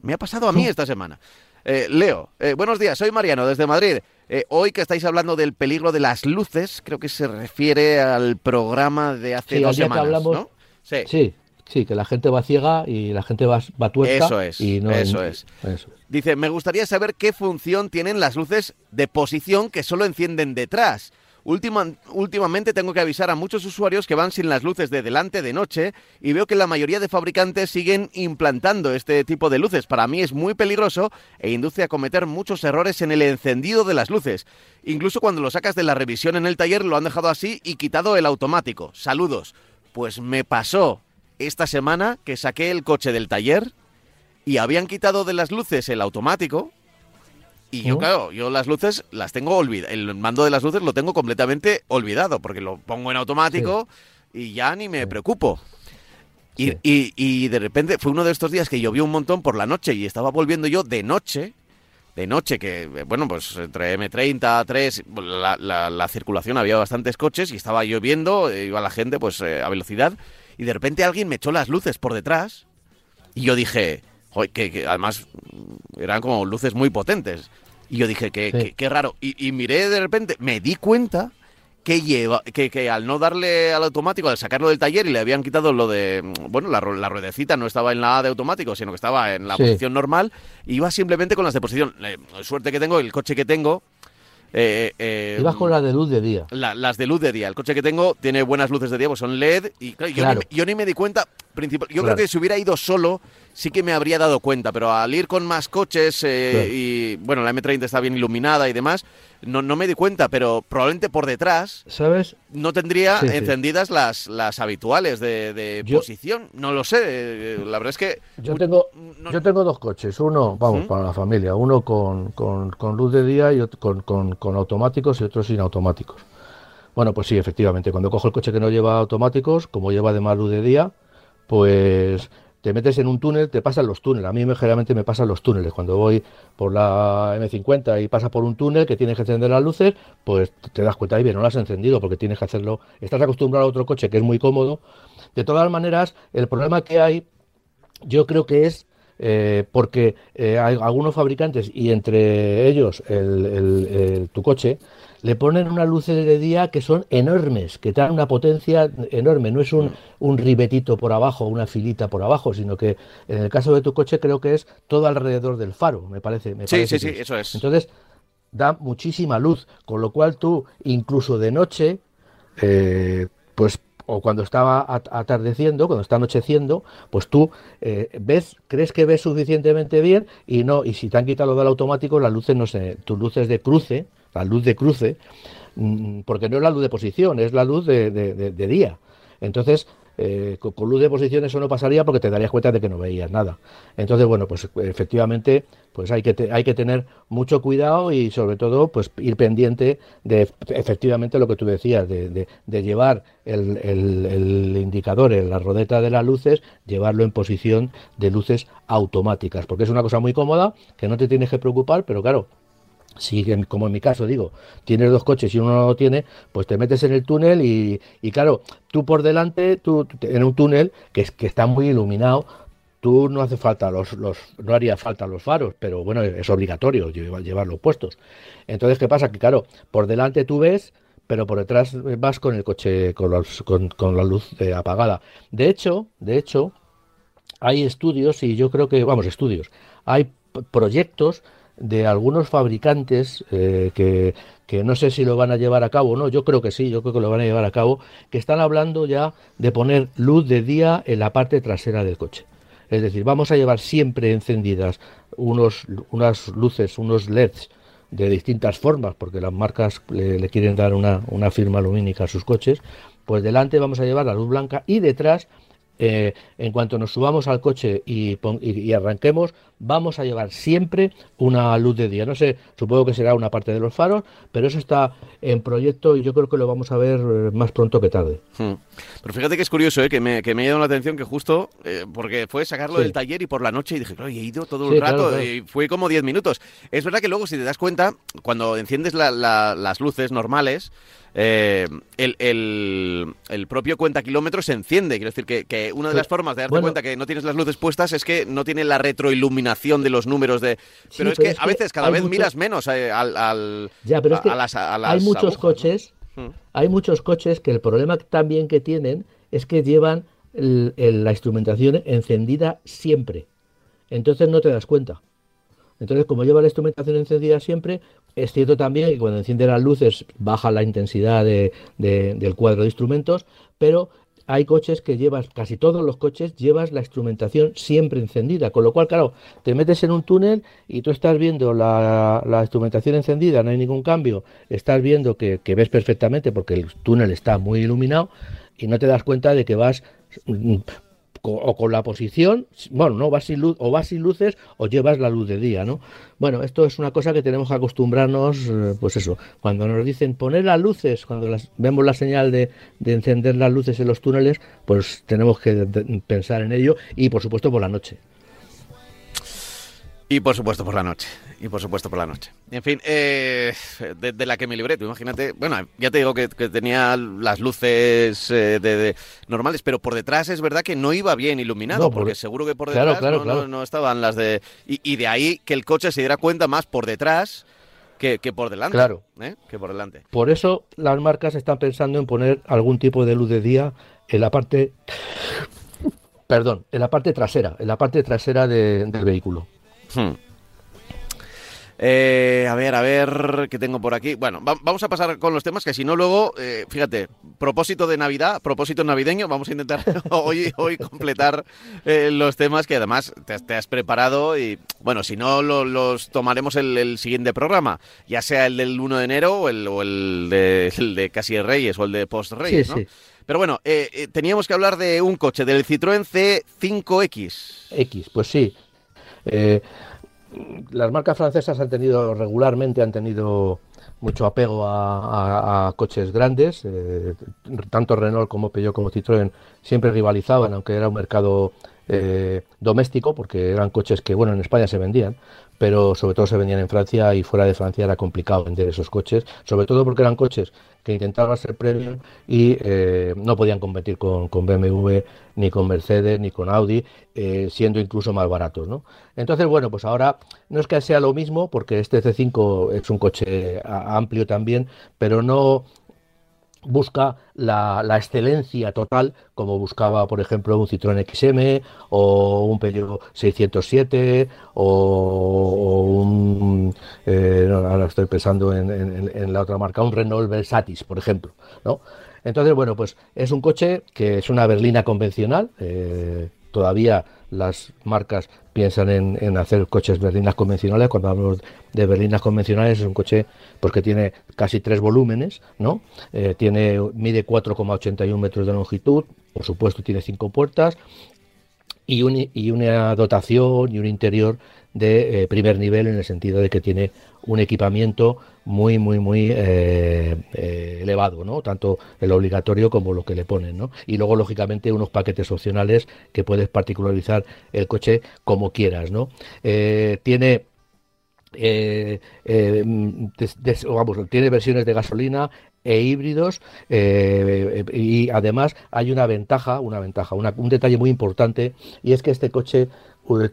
Me ha pasado a mí esta semana. Eh, Leo, eh, buenos días, soy Mariano desde Madrid. Eh, hoy que estáis hablando del peligro de las luces, creo que se refiere al programa de hace Sí, dos semanas, hablamos- ¿no? Sí. Sí, sí, que la gente va ciega y la gente va, va tuerta. Eso es, y no, eso es. eso es. Dice, me gustaría saber qué función tienen las luces de posición que solo encienden detrás. Última- últimamente tengo que avisar a muchos usuarios que van sin las luces de delante de noche y veo que la mayoría de fabricantes siguen implantando este tipo de luces. Para mí es muy peligroso e induce a cometer muchos errores en el encendido de las luces. Incluso cuando lo sacas de la revisión en el taller lo han dejado así y quitado el automático. Saludos. Pues me pasó esta semana que saqué el coche del taller y habían quitado de las luces el automático. Y yo, ¿Mm? claro, yo las luces las tengo olvidadas. El mando de las luces lo tengo completamente olvidado, porque lo pongo en automático y ya ni me preocupo. Y, Sí. y- y de repente fue uno de estos días que llovió un montón por la noche y estaba volviendo yo de noche, de noche, que bueno, pues entre M30, 3, la, la- la circulación había bastantes coches y estaba lloviendo, iba la gente pues eh, a velocidad y de repente alguien me echó las luces por detrás y yo dije, "Joder, que, que además eran como luces muy potentes. Y yo dije, qué, Sí. raro. Y, y miré de repente, me di cuenta que lleva que, que al no darle al automático, al sacarlo del taller y le habían quitado lo de, bueno, la, la ruedecita no estaba en la A de automático, sino que estaba en la Sí. posición normal, iba simplemente con las de posición. Eh, suerte que tengo, el coche que tengo... eh, eh, Ibas con la de luz de día. la- las de luz de día. El coche que tengo tiene buenas luces de día, pues son LED. Y claro, yo, Claro. Ni, yo ni me di cuenta. Principal. Yo Claro. creo que si hubiera ido solo, sí que me habría dado cuenta, pero al ir con más coches eh, Claro. y, bueno, la M30 está bien iluminada y demás, no, no me di cuenta, pero probablemente por detrás ¿Sabes? no tendría Sí, sí. encendidas las, las habituales de, de Yo- posición. No lo sé, eh, la verdad es que... Yo tengo, no- yo tengo dos coches, uno, vamos, ¿Mm? para la familia, uno con, con- con luz de día y otro con, con- con automáticos y otro sin automáticos. Bueno, pues sí, efectivamente, cuando cojo el coche que no lleva automáticos, como lleva además luz de día, pues te metes en un túnel, te pasan los túneles. A mí me- generalmente me pasan los túneles. Cuando voy por la M50 y pasa por un túnel que tienes que encender las luces, pues te das cuenta y bien, no las has encendido porque tienes que hacerlo. Estás acostumbrado a otro coche que es muy cómodo. De todas maneras, el problema que hay yo creo que es eh, porque eh, hay algunos fabricantes y entre ellos el, el- el- tu coche le ponen unas luces de día que son enormes, que dan una potencia enorme. No es un, un ribetito por abajo, una filita por abajo, sino que en el caso de tu coche creo que es todo alrededor del faro, me parece. me Sí, parece sí, sí, eso es. Entonces da muchísima luz, con lo cual tú incluso de noche, eh, pues o cuando estaba at- atardeciendo, cuando está anocheciendo, pues tú eh, ves, crees que ves suficientemente bien y no, y si te han quitado lo del automático, las luces no sé, tus luces de cruce, la luz de cruce, mm, porque no es la luz de posición, es la luz de, día. Entonces, eh, con, luz de posición eso no pasaría porque te darías cuenta de que no veías nada. Entonces, bueno, pues efectivamente, pues hay que, hay que tener mucho cuidado y sobre todo, pues ir pendiente de efectivamente lo que tú decías, de, de- de llevar el, el- el indicador en la rodeta de las luces, llevarlo en posición de luces automáticas, porque es una cosa muy cómoda, que no te tienes que preocupar, pero claro, si, como en mi caso digo, tienes dos coches y uno no lo tiene, pues te metes en el túnel y, y claro, tú por delante, tú, en un túnel que, que está muy iluminado, tú no hace falta los, los, no haría falta los faros, pero bueno, es obligatorio llevar, llevarlos puestos. Entonces, ¿qué pasa? Que claro, por delante tú ves, pero por detrás vas con el coche con, los- con, la luz eh, apagada. De hecho, de hecho, hay estudios y yo creo que, vamos, estudios, hay proyectos de algunos fabricantes eh, que, que no sé si lo van a llevar a cabo o no, yo creo que sí, yo creo que lo van a llevar a cabo, que están hablando ya de poner luz de día en la parte trasera del coche. Es decir, vamos a llevar siempre encendidas unos, unas luces, unos LEDs de distintas formas, porque las marcas le, le quieren dar una, una firma lumínica a sus coches, pues delante vamos a llevar la luz blanca y detrás, eh, en cuanto nos subamos al coche y, pon- y- y arranquemos, vamos a llevar siempre una luz de día. No sé, supongo que será una parte de los faros, pero eso está en proyecto y yo creo que lo vamos a ver eh, más pronto que tarde. Hmm. Pero fíjate que es curioso, ¿eh? que, me, que me ha llamado la atención que justo, eh, porque fue sacarlo Sí. del taller y por la noche y dije, y he ido todo el rato claro. y fue como 10 minutos. Es verdad que luego, si te das cuenta, cuando enciendes la- la- las luces normales, eh, el, el- el propio cuenta kilómetros se enciende. Quiero decir que, que una de las formas de darte Bueno. cuenta que no tienes las luces puestas es que no tiene la retroiluminación de los números de... Sí, Pero es pero que es a que veces cada vez miras menos eh, al, al- Ya, pero es que a las- a hay muchos coches, Hmm. hay muchos coches que el problema también que tienen es que llevan el- el- la instrumentación encendida siempre. Entonces no te das cuenta. Entonces, como lleva la instrumentación encendida siempre, es cierto también que cuando enciende las luces baja la intensidad de- de- del cuadro de instrumentos, pero hay coches que llevas, casi todos los coches, llevas la instrumentación siempre encendida, con lo cual, claro, te metes en un túnel y tú estás viendo la, la instrumentación encendida, no hay ningún cambio, estás viendo que, que ves perfectamente porque el túnel está muy iluminado y no te das cuenta de que vas mm, o con la posición, bueno, no vas sin luz, o vas sin luces o llevas la luz de día, ¿no? Bueno, esto es una cosa que tenemos que acostumbrarnos, eh, pues eso, cuando nos dicen poner las luces, cuando las, vemos la señal de, de encender las luces en los túneles, pues tenemos que pensar en ello y por supuesto por la noche. Y por supuesto por la noche. Y por supuesto por la noche. En fin, eh, de, de la que me libré, tú imagínate. Bueno, ya te digo que, que tenía las luces eh, de, de- normales, pero por detrás es verdad que no iba bien iluminado, No, porque seguro que por Claro, detrás claro, no, claro. no- no estaban las de. Y, y de ahí que el coche se diera cuenta más por detrás que, que por delante. Claro. ¿eh? Que por delante. Por eso las marcas están pensando en poner algún tipo de luz de día en la parte, perdón, en la parte trasera, en la parte trasera de- del vehículo. Hmm. Eh, a ver, a ver, ¿qué tengo por aquí? Bueno, vamos a pasar con los temas que si no luego, eh, fíjate, propósito de Navidad, propósito navideño, vamos a intentar [laughs] hoy, hoy completar eh, los temas que además te, has preparado y bueno, si no los tomaremos el, el, siguiente programa, ya sea el del 1 de enero o el, o el, de, el de Casi Reyes o el de Post Reyes, ¿no? Pero bueno, teníamos que hablar de un coche, del Citroën C5X. X, pues sí. Eh, las marcas francesas han tenido regularmente han tenido mucho apego a, coches grandes, eh, tanto Renault como Peugeot como Citroën siempre rivalizaban, aunque era un mercado eh, doméstico, porque eran coches que, bueno, en España se vendían, pero sobre todo se vendían en Francia y fuera de Francia era complicado vender esos coches, sobre todo porque eran coches que intentaban ser premium y eh, no podían competir con, BMW, ni con Mercedes, ni con Audi, eh, siendo incluso más baratos. ¿no? Entonces, bueno, pues ahora no es que sea lo mismo, porque este C5 es un coche amplio también, pero no busca la, excelencia total, como buscaba, por ejemplo, un Citroën XM o un Peugeot 607 o, un, eh, ahora estoy pensando en, la otra marca, un Renault Versatis, por ejemplo, ¿no? Entonces, bueno, pues es un coche que es una berlina convencional, eh, todavía las marcas piensan en, hacer coches berlinas convencionales. Cuando hablamos de berlinas convencionales es un coche pues, que tiene casi tres volúmenes, ¿no? Eh, tiene, mide 4,81 metros de longitud, por supuesto tiene cinco puertas y, y una dotación y un interior de eh, primer nivel en el sentido de que tiene un equipamiento muy, muy, muy eh, eh, elevado, ¿no? Tanto el obligatorio como lo que le ponen, ¿no? Y luego, lógicamente, unos paquetes opcionales que puedes particularizar el coche como quieras, ¿no? tiene vamos, tiene versiones de gasolina e híbridos y además hay una ventaja, una ventaja, un detalle muy importante y es que este coche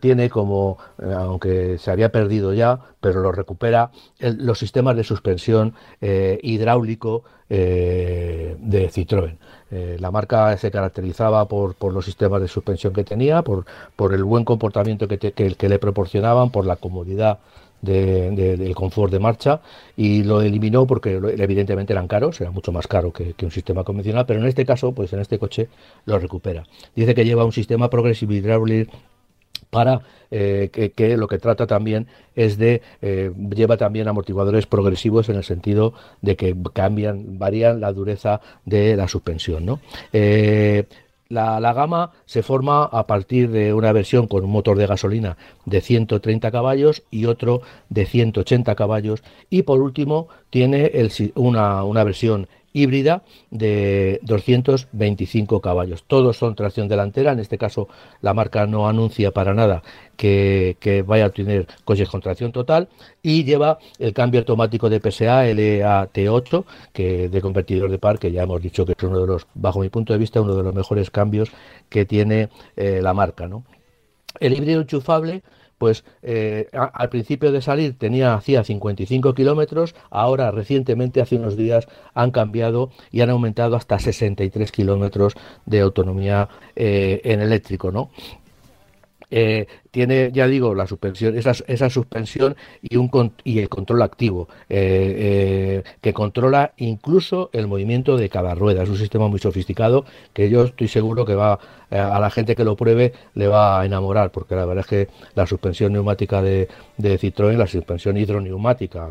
tiene como, eh, aunque se había perdido ya, pero lo recupera, los sistemas de suspensión eh, hidráulico eh, de Citroën. la marca se caracterizaba por, los sistemas de suspensión que tenía, por, por el buen comportamiento que, que, le proporcionaban, por la comodidad del confort de marcha y lo eliminó porque evidentemente eran caros, era mucho más caro que, que, un sistema convencional, pero en este caso, pues en este coche lo recupera. Dice que lleva un sistema progresivo hidráulico para eh, que, lo que trata también es de eh, lleva también amortiguadores progresivos en el sentido de que cambian varían la dureza de la suspensión ¿no? Eh, la, la, gama se forma a partir de una versión con un motor de gasolina de 130 caballos y otro de 180 caballos y por último tiene el, una, una versión híbrida de 225 caballos. Todos son tracción delantera, en este caso la marca no anuncia para nada que, vaya a tener coches con tracción total y lleva el cambio automático de PSA LEAT8 que de convertidor de par que ya hemos dicho que es uno de los bajo mi punto de vista uno de los mejores cambios que tiene eh, la marca ¿no? el híbrido enchufable pues eh, al principio de salir tenía hacía 55 kilómetros, ahora recientemente hace unos días han cambiado y han aumentado hasta 63 kilómetros de autonomía eh, en eléctrico, ¿no? Eh, tiene, ya digo, la suspensión, esa, esa suspensión y, un, y el control activo, eh, eh, que controla incluso el movimiento de cada rueda. Es un sistema muy sofisticado que yo estoy seguro que va a la gente que lo pruebe le va a enamorar, porque la verdad es que la suspensión neumática de, de Citroën, la suspensión hidroneumática,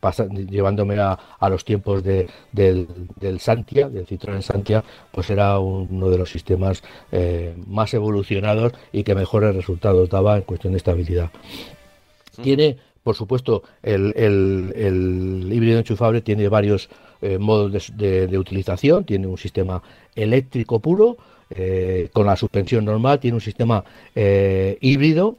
pasa, llevándome a, a los tiempos de, del, del Santia, del Citroën Santia, pues era uno de los sistemas más evolucionados y que mejores resultados daba en cuestión de estabilidad. Tiene, por supuesto, el, el, híbrido enchufable tiene varios eh, modos de, utilización, tiene un sistema eléctrico puro, eh, con la suspensión normal, tiene un sistema eh, híbrido,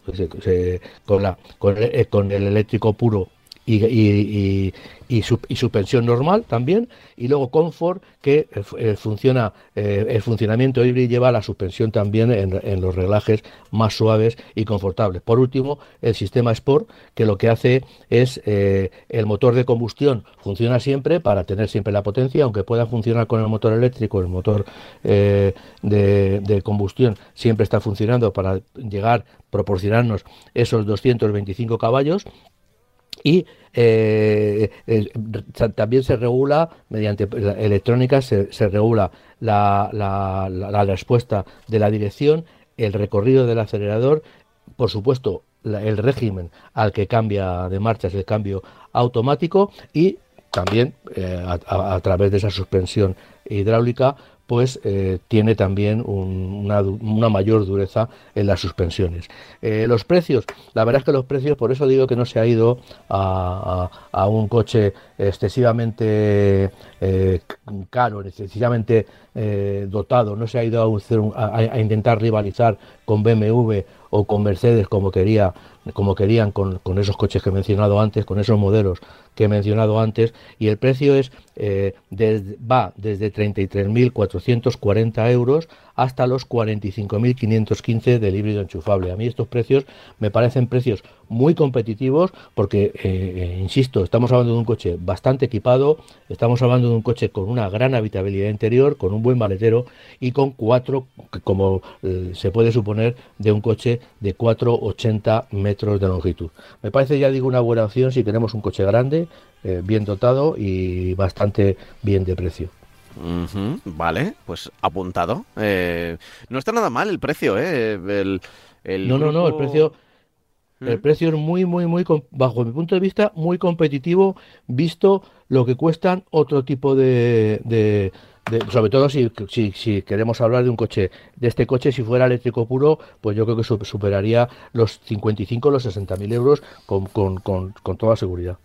con, la, con el eléctrico puro y, y, su, suspensión normal también, y luego Comfort, que eh, eh, funciona, eh, el funcionamiento híbrido lleva la suspensión también en, los reglajes más suaves y confortables. Por último, el sistema Sport, que lo que hace es el motor de combustión funciona siempre para tener siempre la potencia, aunque pueda funcionar con el motor eléctrico, el motor de, de combustión siempre está funcionando para llegar, proporcionarnos esos 225 caballos y eh, también se regula mediante electrónica se, regula la, la, respuesta de la dirección el recorrido del acelerador por supuesto el régimen al que cambia de marcha es el cambio automático y también eh, a, través de esa suspensión hidráulica pues eh, tiene también una, mayor dureza en las suspensiones. Eh, los precios, la verdad es que los precios, por eso digo que no se ha ido a, un coche excesivamente eh, caro, excesivamente dotado, no se ha ido a, intentar rivalizar con BMW o con Mercedes como quería como querían con, esos coches que he mencionado antes, con esos modelos que he mencionado antes, y el precio es eh, va desde 33.440 euros hasta los 45.515 del híbrido enchufable. A mí estos precios me parecen precios muy competitivos porque, eh, eh, insisto, estamos hablando de un coche bastante equipado, estamos hablando de un coche con una gran habitabilidad interior, con un buen maletero y con cuatro, como se puede suponer, de un coche de 4,80 metros de longitud. Me parece, ya digo, una buena opción si queremos un coche grande, bien dotado y bastante bien de precio vale, pues apuntado. Eh, no está nada mal el precio, ¿eh? El, no, no, no, el precio... El ¿Mm? precio es muy, muy, muy, bajo mi punto de vista, muy competitivo, visto lo que cuestan otro tipo de, sobre todo si, si, queremos hablar de un coche, de este coche, si fuera eléctrico puro, pues yo creo que superaría los 55, los 60 mil euros con, con, con, con toda seguridad.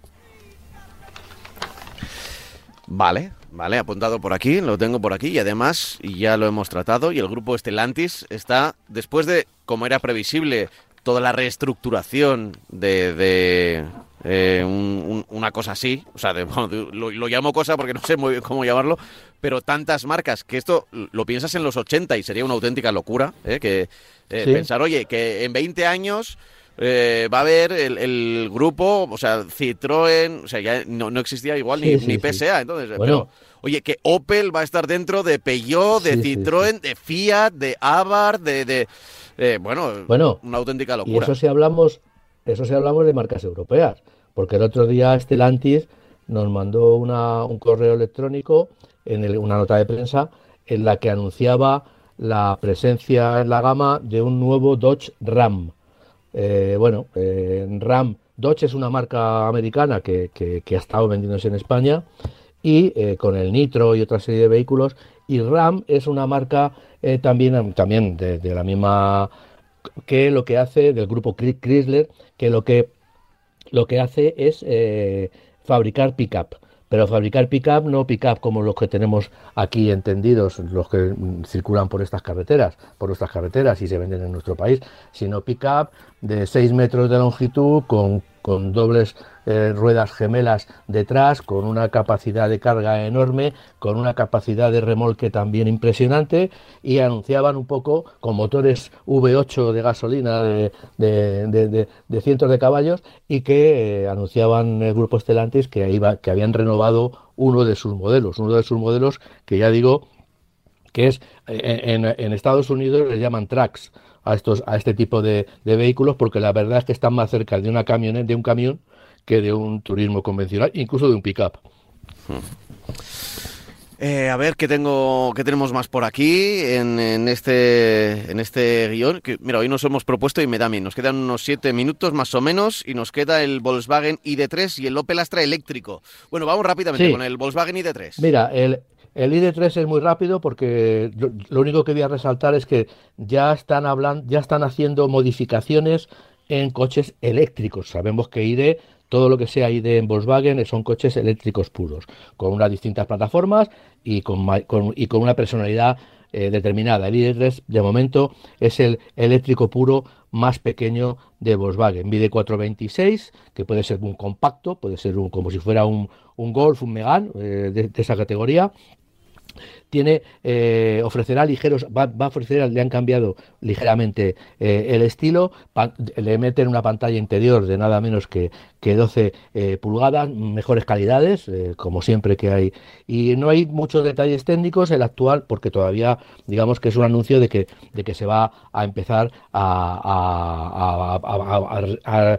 Vale, Vale, apuntado por aquí, lo tengo por aquí y además ya lo hemos tratado y el grupo Estelantis está, después de, como era previsible, toda la reestructuración de, eh, una cosa así, o sea, [laughs] lo, llamo cosa porque no sé muy bien cómo llamarlo, pero tantas marcas, que esto lo piensas en los 80 y sería una auténtica locura, ¿eh? que eh, pensar, oye, que en 20 años eh, va a haber el, grupo, o sea, Citroën, o sea, ya no, existía igual ni, ni PSA, entonces, pero, oye, que Opel va a estar dentro de Peugeot, de Citroën, de Fiat, de Abarth, de, de bueno, bueno, una auténtica locura. Y eso si hablamos, eso si hablamos de marcas europeas, porque el otro día Stellantis nos mandó una, un correo electrónico en una nota de prensa en la que anunciaba la presencia en la gama de un nuevo Dodge Ram eh, bueno, eh, RAM Dodge es una marca americana que, ha estado vendiéndose en España y eh, con el Nitro y otra serie de vehículos. Y RAM es una marca también, también de, la misma que lo que hace del grupo Chrysler, que lo que, lo que hace es fabricar pickup. Pero fabricar pick-up, no pick-up como los que tenemos aquí entendidos, los que circulan por estas carreteras, por nuestras carreteras y se venden en nuestro país, sino pick-up de 6 metros de longitud con con dobles eh, ruedas gemelas detrás, con una capacidad de carga enorme, con una capacidad de remolque también impresionante y anunciaban un poco con motores V8 de gasolina de, de, cientos de caballos y que eh, anunciaban el grupo Estelantis que, iba, que habían renovado uno de sus modelos, uno de sus modelos que ya digo que es eh, en, Estados Unidos les llaman tracks a estos a este tipo de, vehículos porque la verdad es que están más cerca de una camioneta de un camión que de un turismo convencional incluso de un pickup. Eh, a ver qué tengo qué tenemos más por aquí en, este en este guion que mira hoy nos hemos propuesto y me da mí. Nos quedan unos siete minutos más o menos y nos queda el Volkswagen ID3 y el Opel Astra eléctrico. Bueno vamos rápidamente con el Volkswagen ID3 mira el el ID3 es muy rápido porque lo, único que voy a resaltar es que ya están hablando, ya están haciendo modificaciones en coches eléctricos. Sabemos que ID, todo lo que sea ID en Volkswagen son coches eléctricos puros, con unas distintas plataformas y con, una personalidad eh, determinada. El ID3 de momento es el eléctrico puro más pequeño de Volkswagen. Mide 426, que puede ser un compacto, puede ser un, como si fuera un, Golf, un Megane eh, de, esa categoría, tiene eh, ofrecerá ligeros, va, a ofrecer, le han cambiado ligeramente eh, el estilo, le meten una pantalla interior de nada menos que, que 12 eh, pulgadas, mejores calidades, como siempre que hay, y no hay muchos detalles técnicos, el actual, porque todavía digamos que es un anuncio de que, de que se va a empezar a, a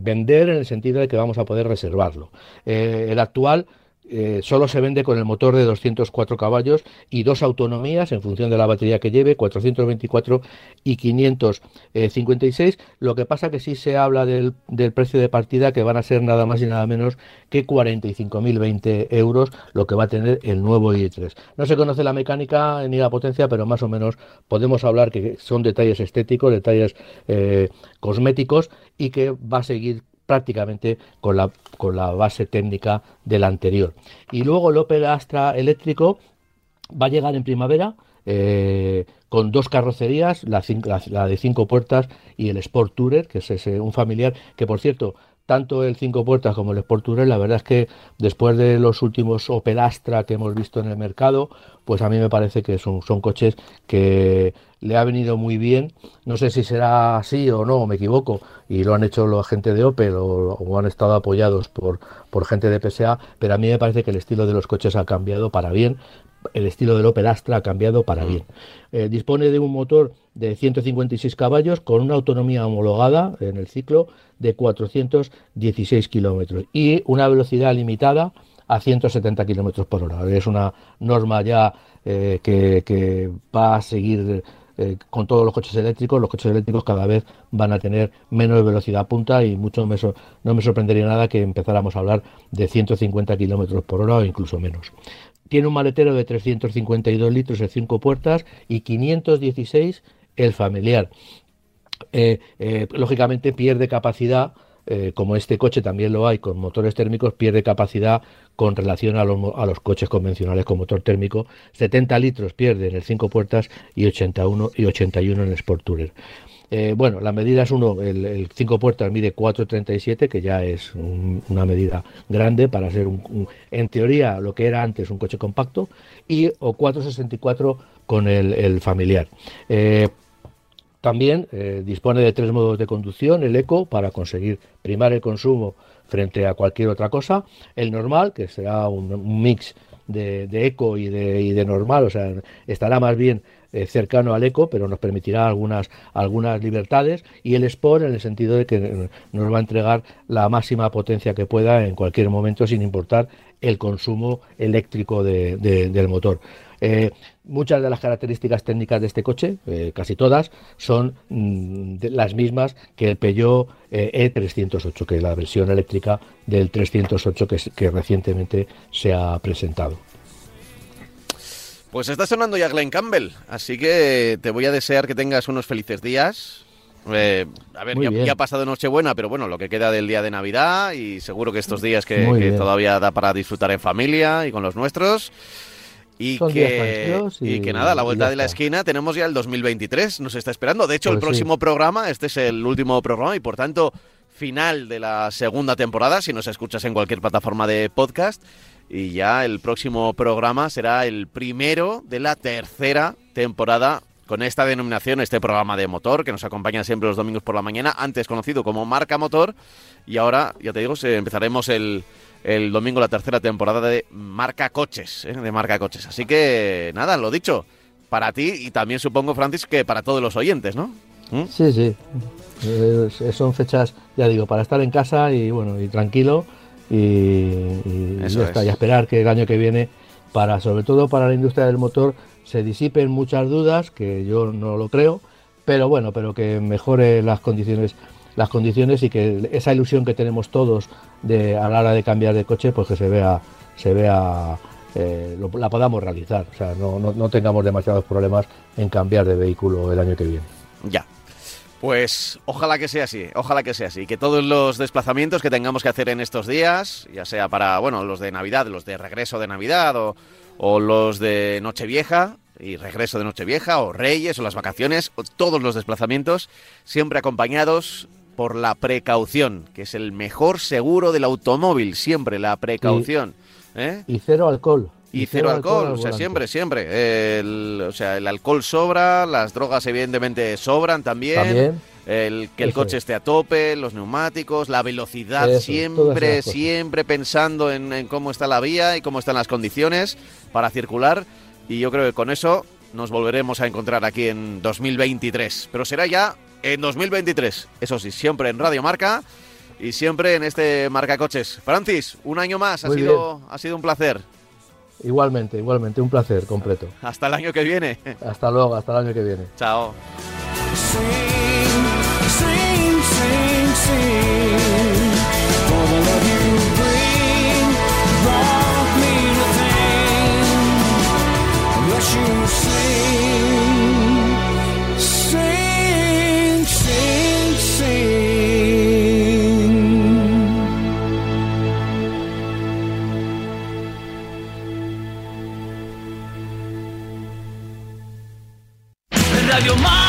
vender en el sentido de que vamos a poder reservarlo. El actual eh, solo se vende con el motor de 204 caballos y dos autonomías en función de la batería que lleve, 424 y 556. Lo que pasa que sí se habla del, precio de partida que van a ser nada más y nada menos que 45.020 euros lo que va a tener el nuevo i3. No se conoce la mecánica ni la potencia, pero más o menos podemos hablar que son detalles estéticos, detalles eh, cosméticos y que va a seguir prácticamente con la, con la base técnica del anterior. Y luego el Opel Astra eléctrico va a llegar en primavera eh, con dos carrocerías, la, la, de cinco puertas y el Sport Tourer, que es un familiar que, por cierto, tanto el cinco puertas como el Sport Tourer, la verdad es que después de los últimos Opel Astra que hemos visto en el mercado, pues a mí me parece que son, coches que le ha venido muy bien. No sé si será así o no, me equivoco, y lo han hecho los agentes de Opel o, han estado apoyados por, por gente de PSA, pero a mí me parece que el estilo de los coches ha cambiado para bien. El estilo del Opel Astra ha cambiado para mm. bien. Eh, dispone de un motor de 156 caballos con una autonomía homologada en el ciclo de 416 kilómetros y una velocidad limitada a 170 kilómetros por hora. Es una norma ya eh, que, va a seguir eh, con todos los coches eléctricos. Los coches eléctricos cada vez van a tener menos velocidad punta y mucho no me sorprendería nada que empezáramos a hablar de 150 kilómetros por hora o incluso menos. Tiene un maletero de 352 litros de 5 puertas y 516 el familiar. Eh, lógicamente pierde capacidad eh, como este coche también lo hay con motores térmicos, pierde capacidad con relación a los, coches convencionales con motor térmico. 70 litros pierde en el 5 puertas y 81, y 81 en el Sport Tourer. Eh, bueno, la medida es uno, el 5 puertas mide 4,37, que ya es una medida grande para ser, un, en teoría, lo que era antes un coche compacto, y o 4,64 con el, familiar. Eh, también eh, dispone de tres modos de conducción, el eco para conseguir primar el consumo frente a cualquier otra cosa, el normal, que será un, mix de, eco y de, normal, o sea, estará más bien eh, cercano al eco, pero nos permitirá algunas, algunas libertades, y el Sport en el sentido de que nos va a entregar la máxima potencia que pueda en cualquier momento, sin importar el consumo eléctrico del motor. Eh, muchas de las características técnicas de este coche, eh, casi todas, son mm, las mismas que el Peugeot E308, e que es la versión eléctrica del 308 que, que recientemente se ha presentado. Pues está sonando ya Glenn Campbell, así que te voy a desear que tengas unos felices días. Eh, a ver, ya, ha pasado Nochebuena, pero bueno, lo que queda del día de Navidad y seguro que estos días que todavía da para disfrutar en familia y con los nuestros. Y que, y... que nada, a la vuelta de la esquina tenemos ya el 2023, nos está esperando. De hecho, el pues próximo programa, este es el último programa y por tanto, final de la segunda temporada, si nos escuchas en cualquier plataforma de podcast. Y ya el próximo programa será el primero de la tercera temporada con esta denominación, este programa de motor que nos acompaña siempre los domingos por la mañana, antes conocido como Marca Motor. Y ahora, ya te digo, empezaremos el, el domingo la tercera temporada de Marca Coches, ¿eh? de Marca Coches. Así que nada, lo dicho, para ti y también supongo, Francis, que para todos los oyentes, ¿no? ¿Mm? Sí, sí. son fechas, ya digo, para estar en casa y bueno, y tranquilo y, ya está, y esperar que el año que viene, para sobre todo para la industria del motor, se disipen muchas dudas, que yo no lo creo, pero bueno, pero que mejore las condiciones las condiciones y que esa ilusión que tenemos todos de a la hora de cambiar de coche pues que se vea se vea eh, la podamos realizar. O sea no, no, tengamos demasiados problemas en cambiar de vehículo el año que viene. Ya pues ojalá que sea así, ojalá que sea así, que todos los desplazamientos que tengamos que hacer en estos días, ya sea para, bueno, los de Navidad, los de regreso de Navidad o, o los de Nochevieja, y regreso de Nochevieja, o Reyes, o las vacaciones, o todos los desplazamientos, siempre acompañados por la precaución, que es el mejor seguro del automóvil, siempre la precaución. ¿eh? Y cero alcohol. Y, cero, alcohol, o sea, siempre, siempre. El, o sea, el alcohol sobra, las drogas evidentemente sobran también. El, que el coche esté a tope, los neumáticos, la velocidad, siempre, siempre pensando en, en cómo está la vía y cómo están las condiciones para circular. Y yo creo que con eso nos volveremos a encontrar aquí en 2023. Pero será ya en 2023. Eso sí, siempre en Radio Marca y siempre en este Marca Coches. Francis, un año más, ha sido, ha sido un placer. Igualmente, igualmente, un placer completo. Hasta el año que viene. Hasta luego, hasta el año que viene. Chao. Radio Mar